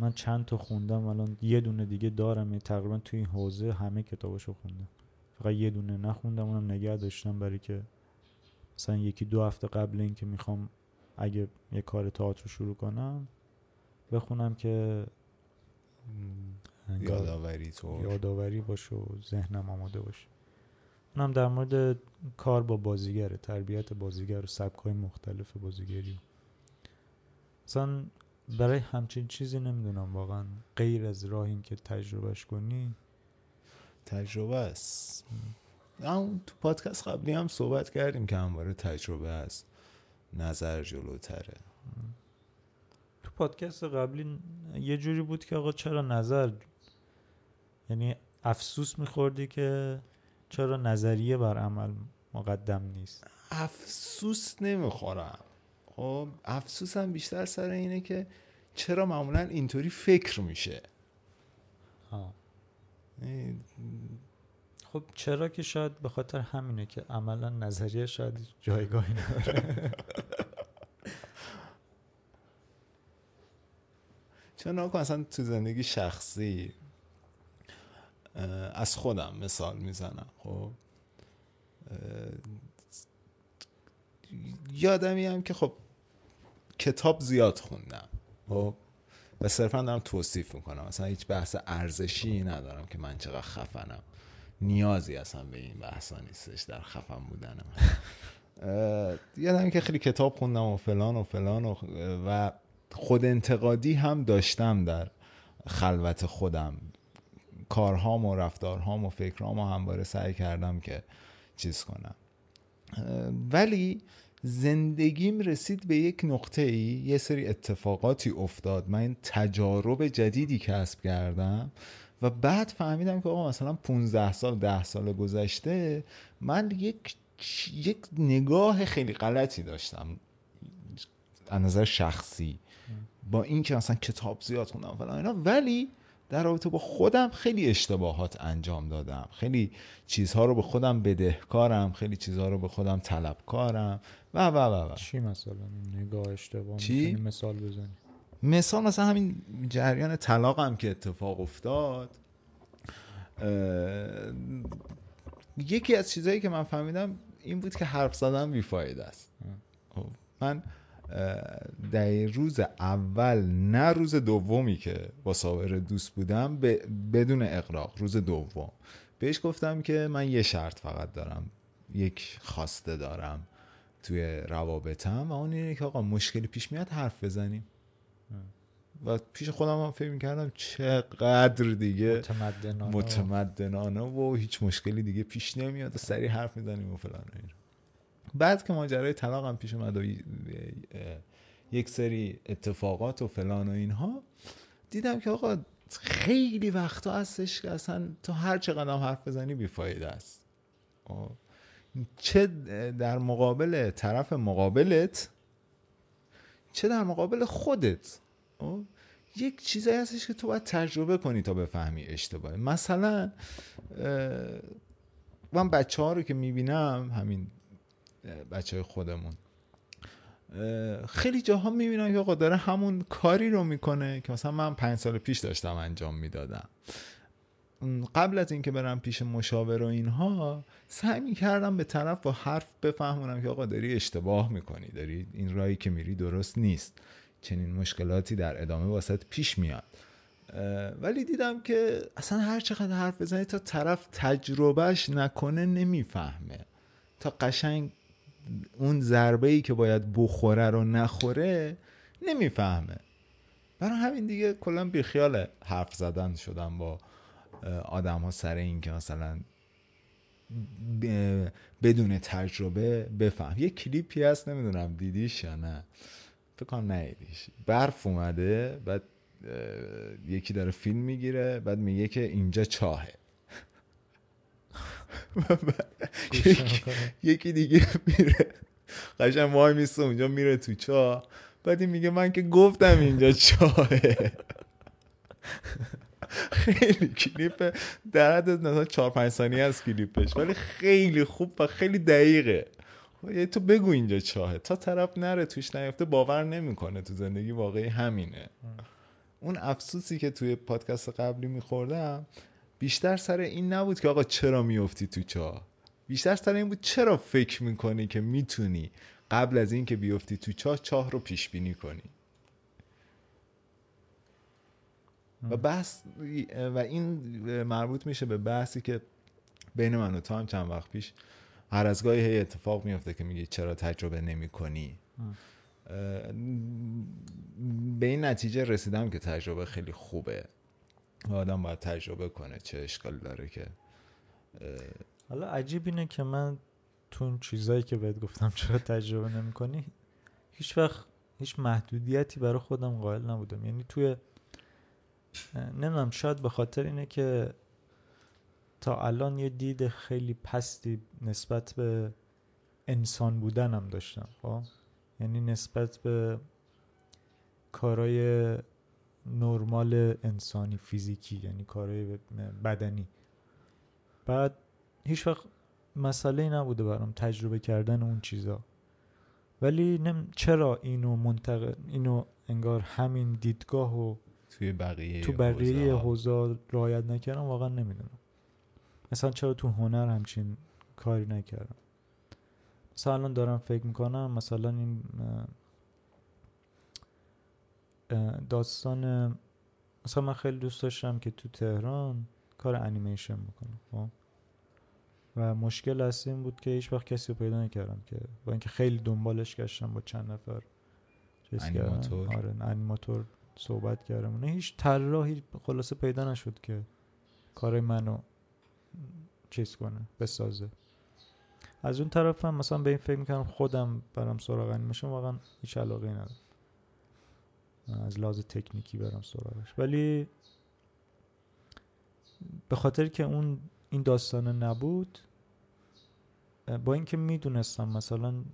Speaker 2: من چند تا خوندم الان یه دونه دیگه دارم تقریبا توی این حوزه همه کتابشو خوندم. فقط یه دونه نخوندم اونم نگه داشتم برای که مثلا یکی دو هفته قبل اینکه می‌خوام اگه یه کار تئاتر شروع کنم بخونم که
Speaker 1: یادآوری تو
Speaker 2: یادآوری باشه و ذهنم آماده باشه. اونم در مورد کار با بازیگره تربیت بازیگر و سبکای مختلف بازیگری. مثلا برای همچین چیزی نمی‌دونم واقعا غیر از راه این که تجربهش کنی
Speaker 1: تجربه است. اون تو پادکست قبلی هم صحبت کردیم که همواره تجربه است. نظر جلوتره.
Speaker 2: تو پادکست قبلی یه جوری بود که آقا چرا نظر؟ یعنی افسوس میخوردی که چرا نظریه بر عمل مقدم نیست؟
Speaker 1: افسوس نمی‌خورم. خب افسوسم بیشتر سر اینه که چرا معمولا اینطوری فکر میشه؟
Speaker 2: آه. خب چرا که شاید به خاطر همینه که عملا نظریه شاید جایگاهی نداره.
Speaker 1: چون اصلا تو زندگی شخصی از خودم مثال می‌زنم خب؟ یادمی هم که خب کتاب زیاد خوندم خب؟ و صرفا دارم توصیف می‌کنم. مثلا هیچ بحث ارزشی ندارم که من چقدر خفنم. نیازی اصلا به این بحثا نیستش در خفن بودنم یادم که خیلی کتاب خوندم و فلان و فلان و, و خود انتقادی هم داشتم در خلوت خودم. کارهام و رفتارهام و فکرهام و همواره سعی کردم که چیز کنم. ولی زندگیم رسید به یک نقطه ای یه سری اتفاقاتی افتاد. من تجارب جدیدی کسب کردم و بعد فهمیدم که آقا مثلا 15 سال 10 سال گذشته من یک یک نگاه خیلی غلطی داشتم. از نظر شخصی. با اینکه مثلا کتاب زیاد خوندم فلان اینا. ولی در رابطه با خودم خیلی اشتباهات انجام دادم. خیلی چیزها رو به خودم بدهکارم خیلی چیزها رو به خودم طلبکارم. و و و و.
Speaker 2: چی مثلا؟ نگاه اشتباه
Speaker 1: چی؟
Speaker 2: مثال بزنی.
Speaker 1: مثال مثلا همین جریان طلاقم که اتفاق افتاد. یکی از چیزهایی که من فهمیدم این بود که حرف زدن بیفاید است. خب، من در روز اول نه روز دومی که با ساور دوست بودم بدون اقراق روز دوم. بهش گفتم که من یه شرط فقط دارم یک خواسته دارم توی روابطم و اون اینه که آقا مشکلی پیش میاد حرف بزنیم. و پیش خودم هم فکر می‌کردم چقدر دیگه
Speaker 2: متمدنانه,
Speaker 1: متمدنانه و هیچ مشکلی دیگه پیش نمیاد و سریع حرف می‌زنیم و فلان بعد که ماجرای طلاق هم پیش اومد و یک سری اتفاقات و فلان و اینها دیدم که آقا خیلی وقتا هستش که اصلا تو هر چقدر حرف بزنی بیفایده است. چه در مقابل طرف مقابلت چه در مقابل خودت. یک چیزایی هستش که تو باید تجربه کنی تا بفهمی اشتباهه. مثلا من بچه ها رو که می‌بینم همین بچه خودمون. خیلی جاها می‌بینم که آقا داره همون کاری رو می‌کنه که مثلا من پنج سال پیش داشتم انجام می‌دادم. قبل از اینکه برم پیش مشاور و اینها سعی می‌کردم به طرف با حرف بفهمونم که آقا داری اشتباه می‌کنی داری این رایی که میری درست نیست. چنین مشکلاتی در ادامه واسط پیش میاد. ولی دیدم که اصلا هر چقدر حرف بزنی تا طرف تجربهش نکنه نمی‌فهمه. تا قشنگ اون ضربه ای که باید بخوره رو نخوره نمی‌فهمه. برای همین دیگه کلا بیخیال حرف زدن شدم با آدم ها سر این که مثلا بدون تجربه بفهم. یه کلیپی هست نمی‌دونم دیدیش یا نه. فکر کنم ندیدیش برف اومده بعد یکی داره فیلم می‌گیره بعد میگه که اینجا چاهه. *laughs* یکی دیگه میره. قشنگ وای میسته اونجا میره تو چاه. بعد میگه من که گفتم اینجا چاهه. خیلی کلیپ در حد مثلا 4 5 ثانیه از کلیپش ولی خیلی خوب و خیلی دقیقه. خب، تو بگو اینجا چاهه. تا طرف نره توش نیفته باور نمی‌کنه تو زندگی واقعی همینه. اون افسوسی که توی پادکست قبلی میخوردم بیشتر سر این نبود که آقا چرا میفتی تو چاه بیشتر سر این بود چرا فکر می‌کنی که می‌تونی قبل از اینکه بیفتی تو چاه چاه رو پیش بینی کنی؟ و بحث و این مربوط میشه به بحثی که بین من و تو هم چند وقت پیش هر از گاهی هی اتفاق میفته که میگی چرا تجربه نمی کنی به این نتیجه رسیدم که تجربه خیلی خوبه. آدم باید تجربه کنه چه اشکال داره که
Speaker 2: حالا عجیب اینه که من تو اون چیزایی که بهت گفتم چرا تجربه نمی کنی هیچ وقت هیچ محدودیتی برای خودم قائل نبودم. یعنی توی نمی‌دونم شاید به خاطر اینه که تا الان یه دید خیلی پستی نسبت به انسان بودنم داشتم خب؟ یعنی نسبت به کارای نرمال انسانی فیزیکی یعنی کارهای بدنی. بعد هیچ وقت مسئله نبوده برام تجربه کردن اون چیزا. ولی نم چرا اینو منتقل اینو انگار همین دیدگاه و
Speaker 1: توی بقیه
Speaker 2: تو بقیه حوزه رعایت نکردم واقعا نمی‌دونم. مثلا چرا تو هنر همچین کاری نکردم؟ مثلا الان دارم فکر می‌کنم مثلا این داستان مثلا من خیلی دوست داشتم که تو تهران کار انیمیشن بکنم خب؟ و مشکل اصلی این بود که هیچ وقت کسی رو پیدا نکردم که با اینکه خیلی دنبالش گشتم با چند نفر.
Speaker 1: انیماتور.
Speaker 2: آره انیماتور صحبت کردم. نه هیچ طراحی خلاصه پیدا نشد که کار منو چیز کنه بسازه. از اون طرف هم مثلا به این فکر می‌کنم خودم برم سراغ انیمیشن واقعا هیچ علاقه ندارم. از لحاظ تکنیکی برم سراغش. ولی به خاطر که اون این داستان نبود با اینکه می‌دونستم مثلا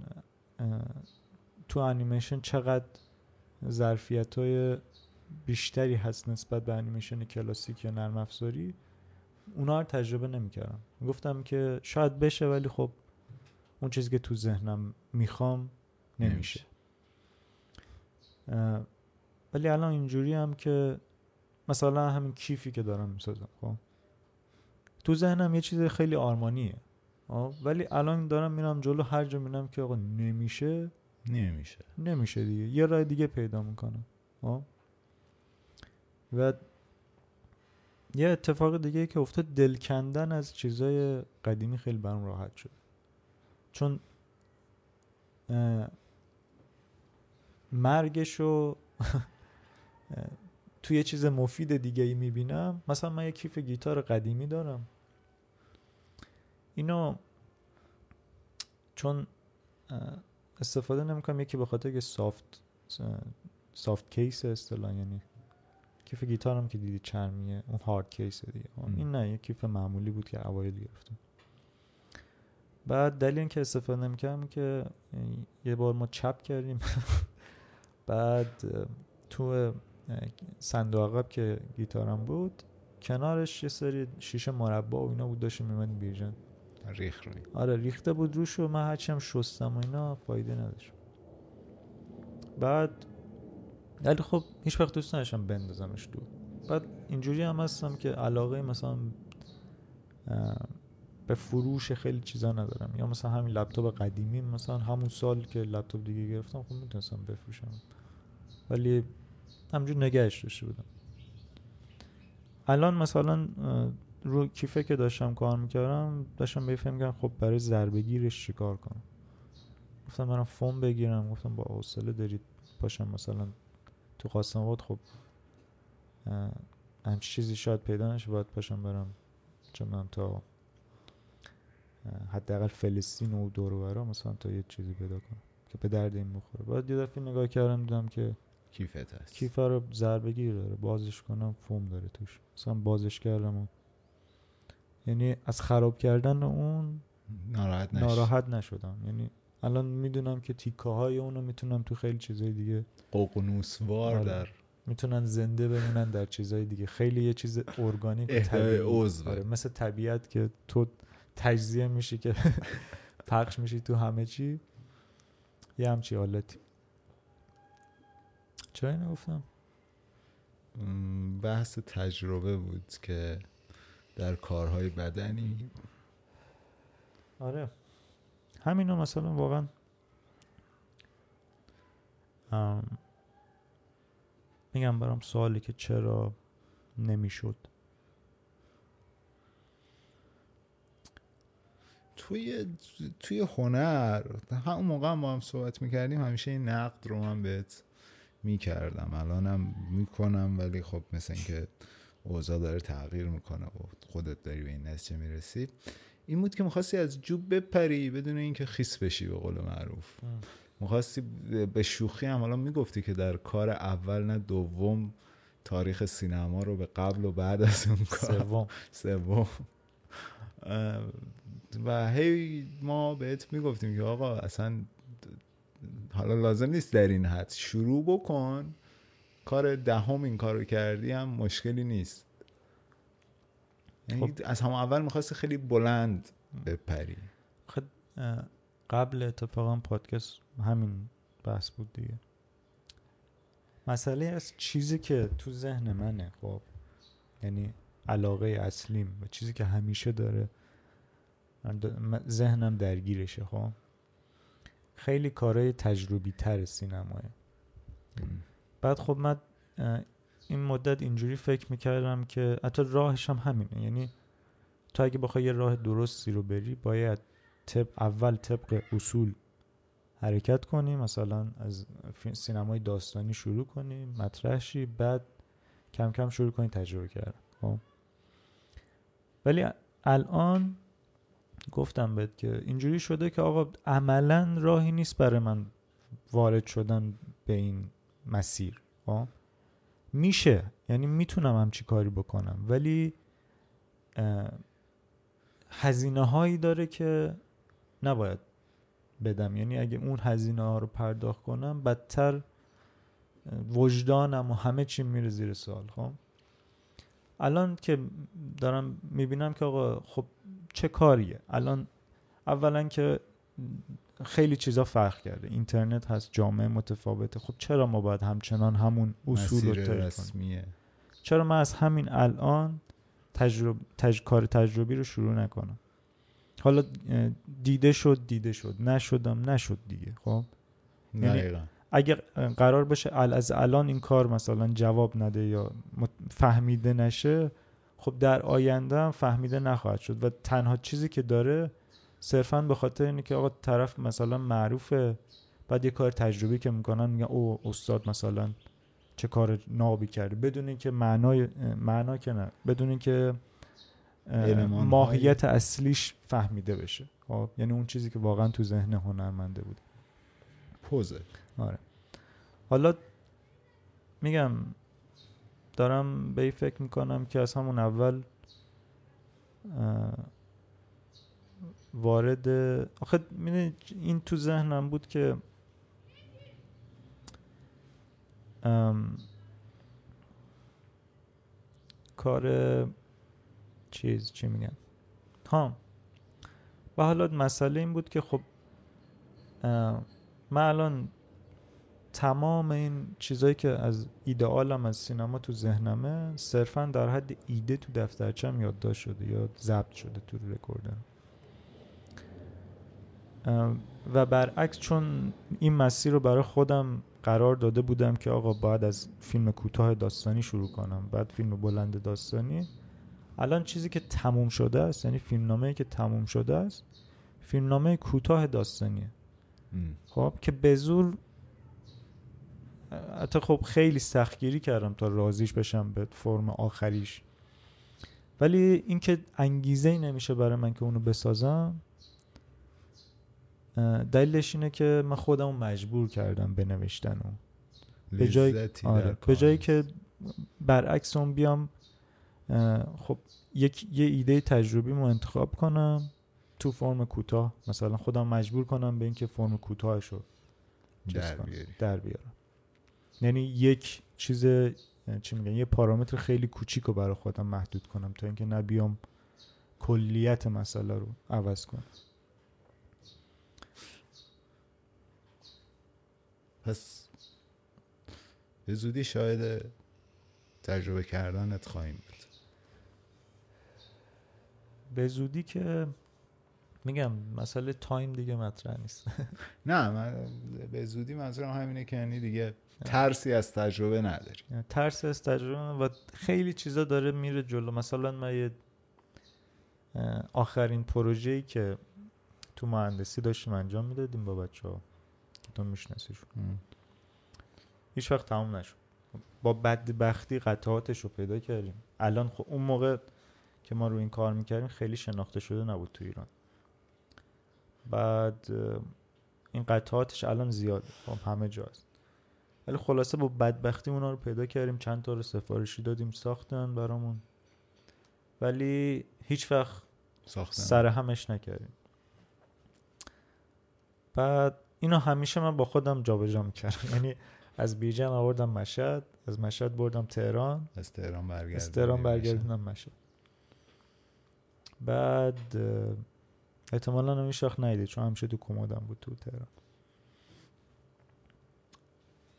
Speaker 2: تو انیمیشن چقدر ظرفیت های بیشتری هست نسبت به انیمیشن کلاسیک یا نرم افزاری اونا رو تجربه نمی‌کردم. گفتم که شاید بشه ولی خب اون چیزی که تو ذهنم می‌خوام نمیشه. ولی الان اینجوری هم که مثلا همین کیفی که دارم می‌سازم خب؟ تو ذهنم یه چیز خیلی آرمانیه ولی الان دارم میرم جلو هر جا میرم که آقا نمیشه
Speaker 1: نمیشه.
Speaker 2: نمیشه دیگه. یه راه دیگه پیدا می‌کنم و یه اتفاق دیگه که افتاد دل کندن از چیزای قدیمی خیلی برام راحت شد. چون مرگشو *laughs* توی یه چیز مفید دیگه ای می‌بینم. مثلا من یه کیف گیتار قدیمی دارم. اینو چون استفاده نمی‌کنم یکی به خاطر که soft soft case اصطلاح یعنی کیف گیتارم که دیدی چرمیه اون hard case دیگه. این نه یه کیف معمولی بود که اوایل گرفتم. بعد دلیل که استفاده نمی‌کردم که یه بار ما چپ کردیم. *laughs* بعد تو صندوق عقب که گیتارم بود کنارش یه سری شیشه مربع و اینا بود داشت میمد بیرجن
Speaker 1: ریخ روی.
Speaker 2: آره ریخته بود روش و من هرچی هم شستم و اینا فایده نداشت. بعد ولی خب هیچ وقت دوست نداشتم بندازمش تو بعد اینجوری هم هستم که علاقه مثلا به فروش خیلی چیزا ندارم. یا مثلا همین لپتاپ قدیمی مثلا همون سال که لپتاپ دیگه گرفتم خب می‌تونستم بفروشم. ولی همجور نگهش داشته بودم. الان مثلا رو کیفه که داشتم کار می‌کردم داشتم به فهم خب برای ضربه گیرش چیکار کنم؟ گفتم من فوم بگیرم. گفتم با حوصله دارید پاشم مثلا تو قاسم آباد خب همچی چیزی شاید پیدا نشه باید پاشم برم چون تا حداقل فلسطین و دور مثلا تا یه چیزی پیدا کنم که به درد این بخوره. بعد یه دفعه نگاه کردم دیدم که
Speaker 1: کیفت هست.
Speaker 2: کیف رو ضربه گیر داره بازش کنم فوم داره توش. مثلا بازش کردم و یعنی از خراب کردن اون
Speaker 1: ناراحت,
Speaker 2: ناراحت نشدم. یعنی الان می‌دونم که تیکه های اونو می‌تونم تو خیلی چیزای دیگه
Speaker 1: ققنوسوار آره. در
Speaker 2: می‌تونن زنده بمونن در چیزای دیگه. خیلی یه چیز ارگانیک
Speaker 1: طبیعی.
Speaker 2: آره مثل طبیعت که تو تجزیه میشی که *laughs* پخش میشی تو همه چی. یه همچی حالتی. چرا اینو گفتم؟
Speaker 1: بحث تجربه بود که در کارهای بدنی.
Speaker 2: آره. همینو مثلا واقعا میگم برام سوالی که چرا نمی‌شد.
Speaker 1: توی توی هنر همون موقع هم با هم صحبت می‌کردیم همیشه این نقد رو من بهت می‌کردم. الانم می‌کنم ولی خب مثل اینکه اوضاع داره تغییر می‌کنه و خودت داری به این نتیجه می‌رسی. این بود که می‌خواستی از جوب بپری بدون اینکه خیس بشی به قول معروف. می‌خواستی به شوخی هم حالا می‌گفتی که در کار اول نه دوم تاریخ سینما رو به قبل و بعد از اون کار.
Speaker 2: سوم.
Speaker 1: سوم. و هی ما بهت می‌گفتیم که آقا اصلا حالا لازم نیست در این حد. شروع بکن. کار دهم این کارو کردی هم مشکلی نیست. یعنی از همه اول می‌خواستی خیلی بلند بپری.
Speaker 2: خد اه، قبل اتفاقا پادکست همین بحث بود دیگه. مسئله از چیزی که تو ذهن منه خب. یعنی علاقه اصلیم و چیزی که همیشه داره. ذهنم درگیرشه خب. خیلی کارهای تجربی تر سینماه بعد خب من این مدت اینجوری فکر می‌کردم که حتی راهش هم همینه. یعنی تو اگه بخوای یه راه درستی رو بری باید طب اول طبق اصول حرکت کنی مثلا از سینمای داستانی شروع کنی مطرح شی بعد کم کم شروع کنی تجربه کردن خب؟ ولی الان گفتم بهت که اینجوری شده که آقا عملا راهی نیست برای من وارد شدن به این مسیر خب؟ میشه یعنی می‌تونم همچی کاری بکنم ولی هزینه هایی داره که نباید بدم. یعنی اگه اون هزینه ها رو پرداخت کنم بدتر وجدانم و همه چی میره زیر سوال خب؟ الان که دارم می‌بینم که آقا خب چه کاریه؟ الان اولا که خیلی چیزا فرق کرده. اینترنت هست جامعه متفاوته. خب چرا ما باید همچنان همون اصول رو کنیم؟
Speaker 1: رسمیه.
Speaker 2: چرا من از همین الان تجرب... تج... کار تجربی رو شروع نکنم؟ حالا دیده شد دیده شد. نشدم نشد دیگه خب؟ یعنی اگر قرار باشه ال از الان این کار مثلا جواب نده یا فهمیده نشه خب در آینده هم فهمیده نخواهد شد و تنها چیزی که داره صرفا به خاطر اینه که آقا طرف مثلا معروفه بعد یه کار تجربی که می‌کنن میگن او استاد مثلا چه کار نابی کرده. بدون اینکه معنای معنا که نه بدون اینکه ماهیت اصلیش فهمیده بشه. خب یعنی اون چیزی که واقعا تو ذهن هنرمنده بود.
Speaker 1: پوزه.
Speaker 2: آره. حالا میگم دارم به این فکر می‌کنم که از همون اول وارد آخه می‌دونی این تو ذهنم بود که ام، کار چیز چی میگن؟ ها. و حالا مسئله این بود که خب من الان تمام این چیزایی که از ایدئالم از سینما تو ذهنمه صرفا در حد ایده تو دفترچم یادداشت شده یا ضبط شده تو رکوردر ام، و برعکس چون این مسیر رو برای خودم قرار داده بودم که آقا باید از فیلم کوتاه داستانی شروع کنم بعد فیلم بلند داستانی. الان چیزی که تموم شده است یعنی فیلمنامه‌ای که تموم شده است فیلمنامه کوتاه داستانیه. خب که به زور حتی خب خیلی سختگیری کردم تا راضیش بشم به فرم آخریش. ولی اینکه انگیزه ای نمیشه برای من که اونو بسازم دلیلش اینه که من خودمو مجبور کردم به نوشتن اون. به جای- آره به جایی. که برعکس اون بیام خب یک یه ایده تجربی رو انتخاب کنم تو فرم کوتاه. مثلا خودم مجبور کنم به اینکه فرم کوتاهش رو
Speaker 1: در
Speaker 2: بیارم. یعنی یک چیز اه، چی میگن یه پارامتر خیلی کوچیک رو برای خودم محدود کنم تا اینکه نبیام کلیت مسئله رو عوض کنم.
Speaker 1: پس به زودی شاید تجربه کردنت خواهیم بود.
Speaker 2: به زودی که میگم مسئله تایم دیگه مطرح نیست.
Speaker 1: نه من به زودی منظورم همینه که یعنی دیگه ترسی از تجربه نداری.
Speaker 2: یعنی ترس از تجربه و خیلی چیزا داره میره جلو. مثلا من یه آخرین پروژه‌ای که تو مهندسی داشتیم انجام می‌دادیم با بچه ها تو میشناسیشون. هیچ وقت تموم نشد. با بدبختی قطعاتش رو پیدا کردیم. الان خب اون موقع که ما رو این کار می‌کردیم خیلی شناخته شده نبود تو ایران. بعد این قطعاتش الان زیاده. خب همه جاست ولی خلاصه با بدبختی اونا رو پیدا کردیم چند تا رو سفارشی دادیم ساختن برامون. ولی هیچ وقت
Speaker 1: ساختن.
Speaker 2: سر همش نکردیم. بعد اینو همیشه من با خودم جابجا می‌کردم. *laughs* یعنی از بیجن آوردم مشهد از مشهد بردم تهران.
Speaker 1: از تهران برگردیم
Speaker 2: از تهران برگردوندم مشهد. بعد احتمالا هیچ وقت ندیدی چون همیشه تو کمدم بود تو تهران.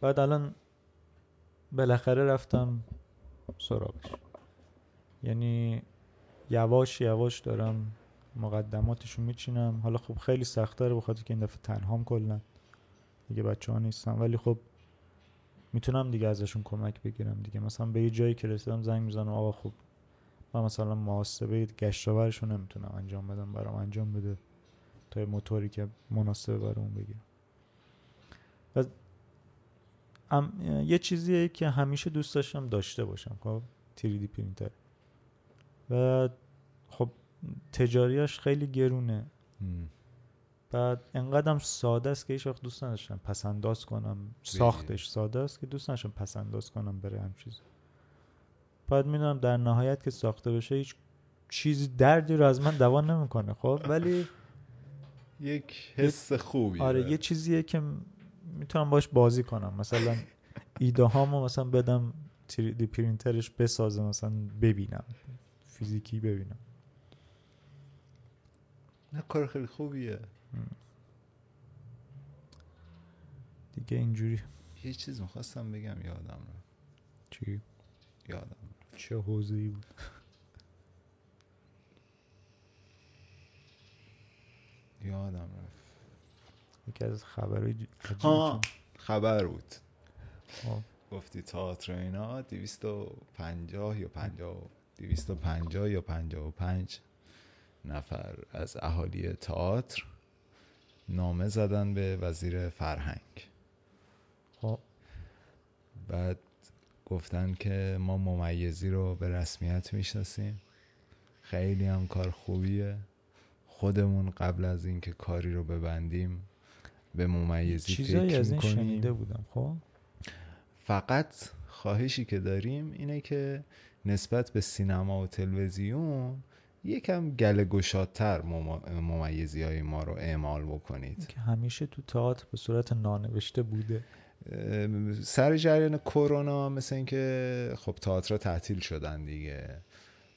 Speaker 2: بعد الان بالاخره رفتم سراغش. یعنی یواش یواش دارم مقدماتشو میچینم. حالا خب خیلی سخت‌تره بخاطر که این دفعه تنهام کلا دیگه بچه ها نیستم ولی خب می‌تونم دیگه ازشون کمک بگیرم دیگه. مثلا به یه جایی که رسیدم زنگ می‌زنم آقا خب من مثلا محاسبه رو نمی‌تونم انجام بدم برام انجام بده تا یه موتوری که مناسبه اون بگیرم. و ام- یه چیزیه که همیشه دوست داشتم داشته باشم خب؟ 3D پرینتر. و خب تجاریش خیلی گرونه. بعد انقدرم ساده است که هیچ وقت دوست نداشتم پس انداز کنم ساختش ساده است که دوست نداشتم پس انداز کنم برای هم چیز بعد می‌دونم در نهایت که ساخته بشه هیچ چیزی دردی رو از من دوا نمی‌کنه خب؟ ولی *laughs*
Speaker 1: یک حس خوبی
Speaker 2: آره یه چیزیه که می‌تونم باش بازی کنم. مثلا ایده هامو مثلا بدم 3D پرینترش بسازه مثلا ببینم. فیزیکی ببینم.
Speaker 1: نه کار خیلی خوبیه.
Speaker 2: دیگه اینجوری.
Speaker 1: یه چیز می‌خواستم بگم یادم رو
Speaker 2: چی؟
Speaker 1: یادم رفت.
Speaker 2: چه حوزه‌ای بود؟
Speaker 1: یادم رفت.
Speaker 2: یکی از خبرهای
Speaker 1: ها. خبر بود.
Speaker 2: خب.
Speaker 1: گفتی تئاتر اینا 250 یا 50 250 یا 55 نفر از اهالی تئاتر نامه زدن به وزیر فرهنگ.
Speaker 2: خب.
Speaker 1: بعد گفتن که ما ممیزی رو به رسمیت می‌شناسیم. خیلی هم کار خوبیه. خودمون قبل از اینکه کاری رو ببندیم به ممیزی
Speaker 2: چیزایی از این شنیده بودم خب؟
Speaker 1: فقط خواهشی که داریم اینه که نسبت به سینما و تلویزیون یکم گله گشادتر ممیزی های ما رو اعمال بکنید.
Speaker 2: که همیشه تو تئاتر به صورت نانوشته بوده.
Speaker 1: سر جریان کرونا مثل اینکه خب تئاتر تعطیل شدن دیگه.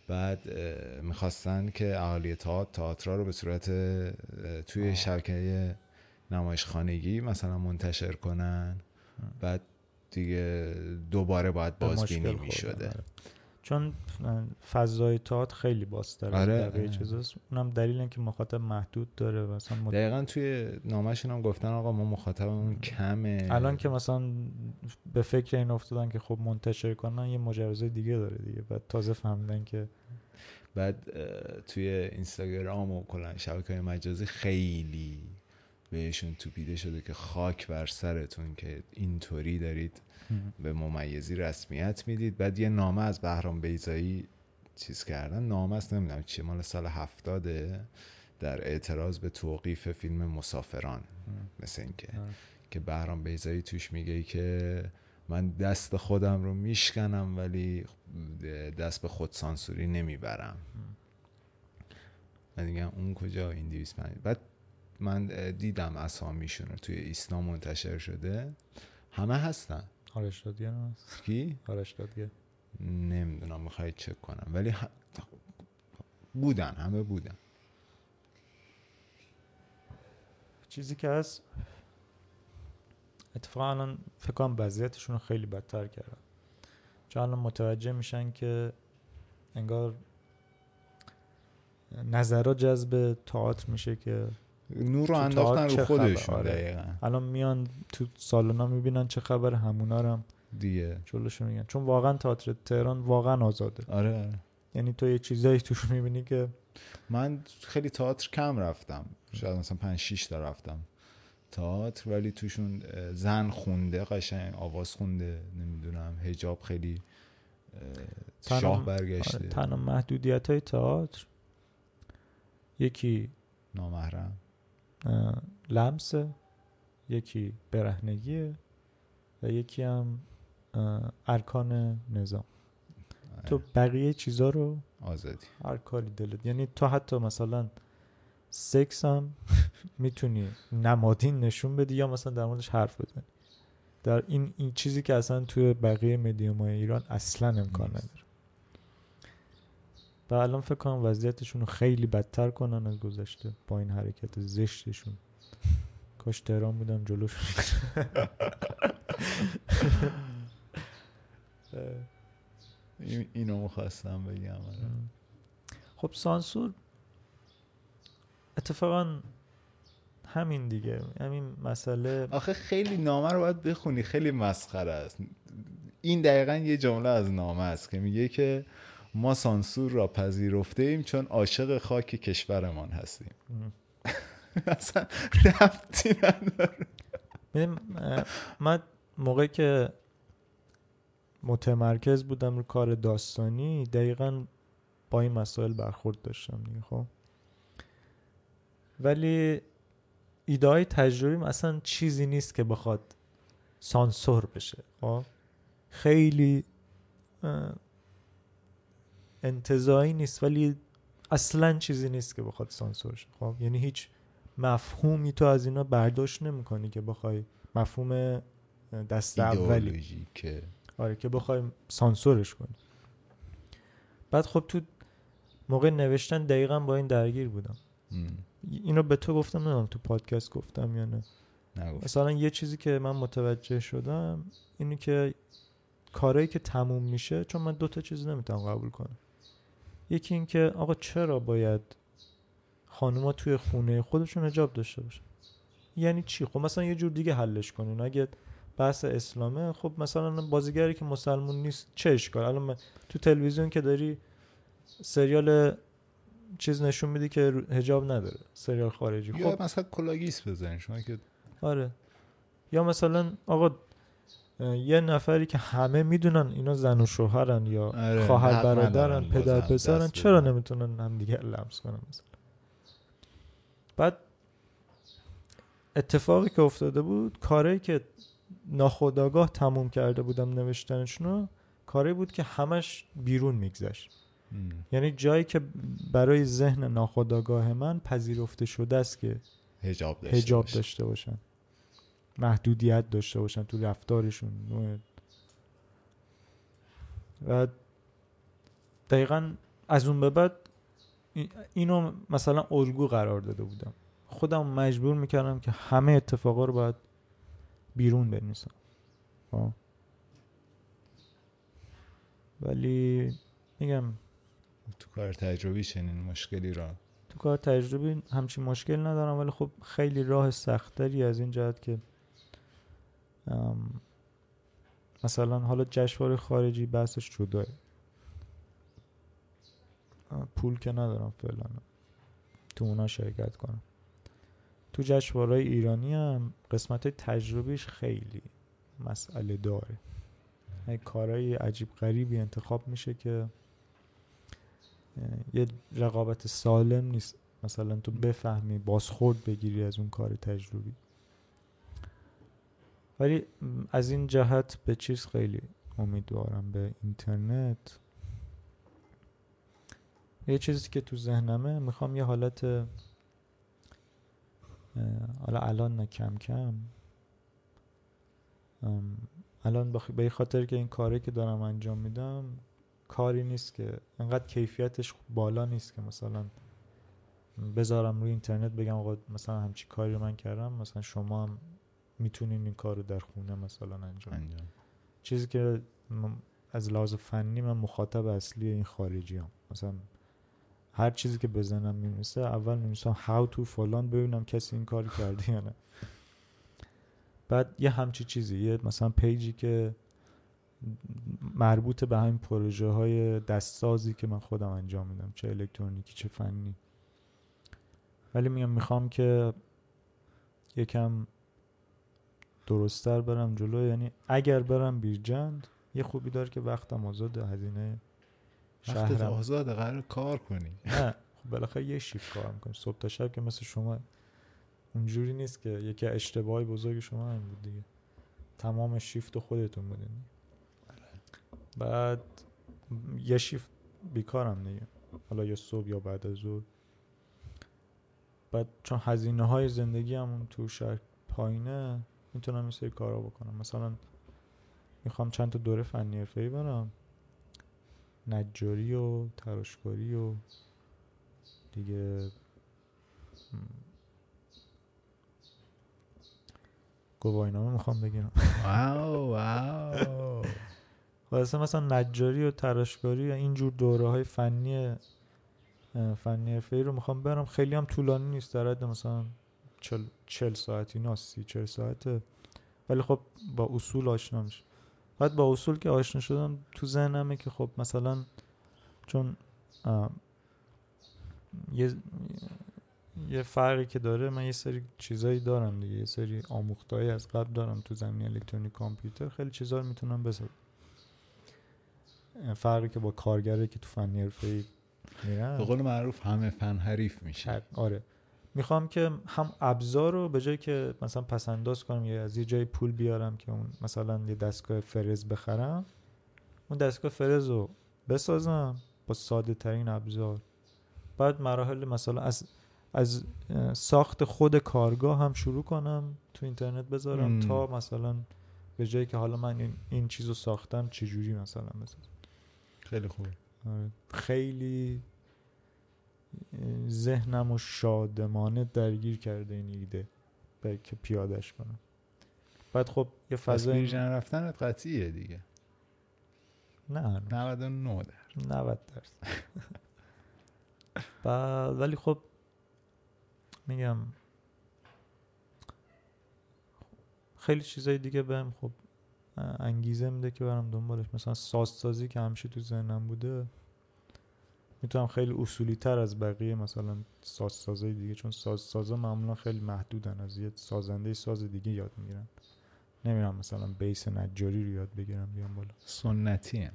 Speaker 1: بعد می‌خواستن که اهالی تئاتر تئاتر رو به صورت توی
Speaker 2: آه.
Speaker 1: شبکه نمایشخانگی مثلا منتشر کنن بعد دیگه دوباره باید بازبینی می شده
Speaker 2: آره. چون فضای تئاتر خیلی بازتره
Speaker 1: آره، آره.
Speaker 2: چیزاست اونم دلیل اینکه مخاطب محدود داره مثلا مد-
Speaker 1: دقیقا توی نامشون هم گفتن آقا ما مخاطبمون کمه.
Speaker 2: الان که مثلا به فکر این افتادن که خب منتشر کنن یه مجوز دیگه داره دیگه. بعد تازه فهمیدن که
Speaker 1: بعد توی اینستاگرام و کلا شبکه های مجازی خیلی بهشون توپیده شده که خاک بر سرتون که اینطوری دارید به ممیزی رسمیت می‌دید. بعد یه نامه از بهرام بیزایی چیز کردن. نامه است نمی‌دونم چیه مال سال هفتاده در اعتراض به توقیف فیلم مسافران. مثل اینکه
Speaker 2: آره.
Speaker 1: که بهرام بیزایی توش میگه که من دست خودم رو میشکنم ولی دست به خودسانسوری نمی‌برم. من میگم اون کجا؟ این 250 بعد من دیدم اسامیشون رو توی ایسنا منتشر شده. همه هستن.
Speaker 2: آرش هم هست.
Speaker 1: کی؟
Speaker 2: آرش
Speaker 1: نمی‌دونم می‌خوای چک کنم. ولی ه- بودن همه بودن.
Speaker 2: چیزی که هست اتفاقا الان فکر کنم وضعیتشون رو خیلی بدتر کردن. چون الان متوجه میشن که انگار نظرها جذب تئاتر میشه که
Speaker 1: نور رو انداختن رو؟ خودشون
Speaker 2: آره.
Speaker 1: دقیقا.
Speaker 2: الان میان تو سالونا می‌بینن چه خبر همونا هم
Speaker 1: دیگه.
Speaker 2: جلوشون میگن. چون واقعا تئاتر تهران واقعا آزاده.
Speaker 1: آره. آره.
Speaker 2: یعنی تو یه چیزایی توش می‌بینی که
Speaker 1: من خیلی تئاتر کم رفتم. شاید مثلا پنج شیش تا رفتم تئاتر ولی توشون زن خونده قشنگ آواز خونده نمی‌دونم هجاب خیلی شاه برگشته.
Speaker 2: آره، تنها محدودیت های تئاتر؟ یکی
Speaker 1: نامحرم.
Speaker 2: اه، لمسه یکی برهنگیه و یکی هم ارکان نظام. تو بقیه چیزا رو
Speaker 1: آزادی.
Speaker 2: هر کاری دلت یعنی تو حتی مثلا سکس هم *laughs* می‌تونی نمادین نشون بدی یا مثلا در موردش حرف بزنی. در این این چیزی که اصلا توی بقیه مدیوم های ایران اصلا امکان. نداره. و الان فکر کنم وضعیتشون رو خیلی بدتر کنن از گذشته با این حرکت زشتشون. کاش تهران بودم جلوش.
Speaker 1: این- اینو می‌خواستم بگم آره.
Speaker 2: خب سانسور اتفاقا همین دیگه. همین مسئله.
Speaker 1: آخه خیلی نامه رو باید بخونی خیلی مسخره است. این دقیقا یه جمله از نامه است که میگه که ما سانسور را پذیرفته ایم چون عاشق خاک کشورمان هستیم. *laughs* اصلا ربطی نداره.
Speaker 2: من موقعی که متمرکز بودم رو کار داستانی دقیقا با این مسائل برخورد داشتم دیگه خب. ولی ایده های تجربیم اصلا چیزی نیست که بخواد سانسور بشه خب. خیلی انتظایی نیست ولی اصلا چیزی نیست که بخواد سانسور شه. خب؟ یعنی هیچ مفهومی تو از اینا برداشت نمی‌کنی که بخوای مفهوم دست اولی.
Speaker 1: که
Speaker 2: آره که بخوای سانسورش کنی. بعد خب تو موقع نوشتن دقیقا با این درگیر بودم.
Speaker 1: م،
Speaker 2: اینو به تو گفتم نمی‌دونم تو پادکست گفتم یا نه.
Speaker 1: نگفت
Speaker 2: مثلا یه چیزی که من متوجه شدم اینه که کارهایی که تموم میشه چون من دو تا چیز نمی‌تونم قبول کنم. یکی این که آقا چرا باید خانوما توی خونه خودشون حجاب داشته باشن؟ یعنی چی؟ خب مثلا یه جور دیگه حلش کنین. اگه بحث اسلامه خب مثلا بازیگری که مسلمون نیست چه اشکال؟ الان تو تلویزیون که داری سریال چیز نشون میدی که حجاب نداره سریال خارجی.
Speaker 1: یا
Speaker 2: خب
Speaker 1: مثلا کلاگیس بزنین. شما که
Speaker 2: آره. یا مثلا آقا یه نفری که همه می‌دونن اینا زن و شوهرن یا
Speaker 1: آره،
Speaker 2: خواهر برادرن پدر پسرن چرا. نمی‌تونن همدیگه رو لمس کنن مثلا بعد اتفاقی که افتاده بود کاری که ناخداگاه تموم کرده بودم نوشتنشونو کاری بود که همش بیرون میگذشت یعنی جایی که برای ذهن ناخداگاه من پذیرفته شده است که
Speaker 1: حجاب داشته
Speaker 2: هجاب. داشته باشن محدودیت داشته باشن تو رفتارشون. و دقیقا از اون به بعد ای- اینو مثلا الگو قرار داده بودم. خودم مجبور می‌کردم که همه اتفاقا رو باید بیرون بنویسم. خب. ولی میگم
Speaker 1: تو کار تجربی چنین مشکلی را؟
Speaker 2: تو کار تجربی همچین مشکل ندارم ولی خب خیلی راه سختری از این جهت که مثلا حالا جشنواره خارجی بحثش جداه پول که ندارم فعلا. تو اونا شرکت کنم. تو جشنواره ایرانی هم قسمت تجربیش خیلی مسئله داره. یه کارهای عجیب غریبی انتخاب میشه که یه رقابت سالم نیست. مثلا تو بفهمی بازخورد بگیری از اون کار تجربی. ولی از این جهت به چیز خیلی امیدوارم به اینترنت. یه چیزی که تو ذهنمه می‌خوام یه حالت حالا الان نه کم کم. الان بخ- خاطر که این کاری که دارم انجام میدم کاری نیست که انقدر کیفیتش بالا نیست که مثلا بذارم روی اینترنت بگم آقا مثلا همچی کاری رو من کردم مثلا شما هم می‌تونین این کار رو در خونه مثلا انجام.
Speaker 1: انجام.
Speaker 2: چیزی که از لحاظ فنی من مخاطب اصلی این خارجی هم مثلا هر چیزی که بزنم میمیسه اول میمیسم how to فلان ببینم کسی این کار کرده یا نه. بعد یه همچی چیزی یه مثلا پیجی که مربوط به همین پروژه های دستسازی که من خودم انجام میدم چه الکترونیکی چه فنی. ولی میگم می‌خوام که یکم درستتر برم جلو یعنی اگر برم بیرجند یه خوبی داره که وقتم آزاده هزینه
Speaker 1: وقتت
Speaker 2: شهرم.
Speaker 1: آزاده قرار کار کنی.
Speaker 2: نه خب بالاخره یه شیفت کار می‌کنم صبح تا شب که مثل شما اونجوری نیست که یکی اشتباهی بزرگ شما هم بود دیگه. تمام شیفت خودتون بودین. بعد یه شیفت بیکارم دیگه. حالا یا صبح یا بعد از ظهر. بعد چون هزینه های زندگی همون تو شهر پایینه می‌تونم این سری کارا بکنم. مثلا می‌خوام چند تا دوره فنی حرفه‌ای برم. نجاری و تراشکاری و دیگه گواهینامه می‌خوام بگیرم.
Speaker 1: واو *laughs* واو.
Speaker 2: واسه مثلا نجاری و تراشکاری یا اینجور دوره های فنی فنی حرفه‌ای رو می‌خوام برم. خیلی هم طولانی نیست در حد مثلا چل, چل ساعتی نه سی چل ساعته. ولی خب با اصول آشنا میشه. بعد با اصول که آشنا شدم تو ذهنمه که خب مثلا چون یه یه فرقی که داره من یه سری چیزایی دارم دیگه. یه سری آموختهایی از قبل دارم تو زمینه الکترونیک کامپیوتر. خیلی چیزا رو می‌تونم بسازم. فرقی که با کارگره که تو فنی حرفه‌ای میرن.
Speaker 1: به قول معروف همه فن حریف میشه.
Speaker 2: آره. می‌خوام که هم ابزار رو به جای که مثلا پس انداز کنم یا از یه جای پول بیارم که اون مثلا یه دستگاه فرز بخرم اون دستگاه فرز رو بسازم با ساده ترین ابزار بعد مراحل مثلا از از ساخت خود کارگاه هم شروع کنم تو اینترنت بذارم. تا مثلا به جایی که حالا من این, این چیز رو ساختم چجوری مثلا بسازم
Speaker 1: خیلی خوب
Speaker 2: آره. خیلی ذهنم و شادمانه درگیر کرده این ایده که پیادش کنم. بعد خب یه فضای
Speaker 1: بیرجن رفتنت قطعیه دیگه.
Speaker 2: نه هنوز.
Speaker 1: 99 در
Speaker 2: 90 درصد. *laughs* بعد ولی خب میگم خیلی چیزای دیگه بهم خب انگیزه میده که برم دنبالش. مثلا سازسازی که همیشه تو ذهنم بوده می‌تونم خیلی اصولی تر از بقیه مثلا سازسازای دیگه چون سازسازا معمولا خیلی محدودن. از یه سازنده ساز دیگه یاد می‌گیرن. نمیرم مثلا بیس نجاری رو یاد بگیرم بیام بالا.
Speaker 1: سنتی هن.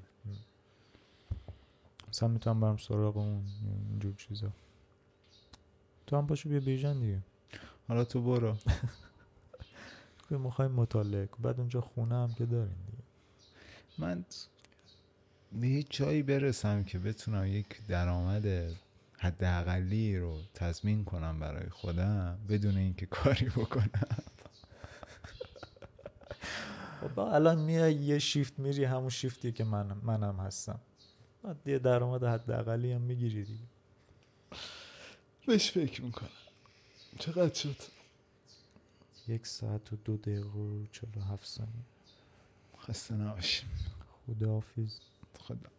Speaker 2: مثلا می‌تونم برم سراغ اون اینجور چیزا. تو هم پاشو بیا بیژن دیگه.
Speaker 1: حالا تو برو. *laughs*
Speaker 2: می‌خوایم مطالعه بعد اونجا خونه هم که داریم دیگه.
Speaker 1: من به یه جایی برسم که بتونم یک درآمد حداقلی رو تضمین کنم برای خودم بدون اینکه کاری بکنم.
Speaker 2: خب الان میای یه شیفت میری همون شیفتی که من منم هستم. بعد یه درآمد حداقلی هم می‌گیری دیگه.
Speaker 1: بهش فکر می‌کنم. چقدر شد؟
Speaker 2: یک ساعت و دو دقیقه و چلو هفت ثانیه.
Speaker 1: خسته نباشیم.
Speaker 2: خداحافظ.
Speaker 1: خدا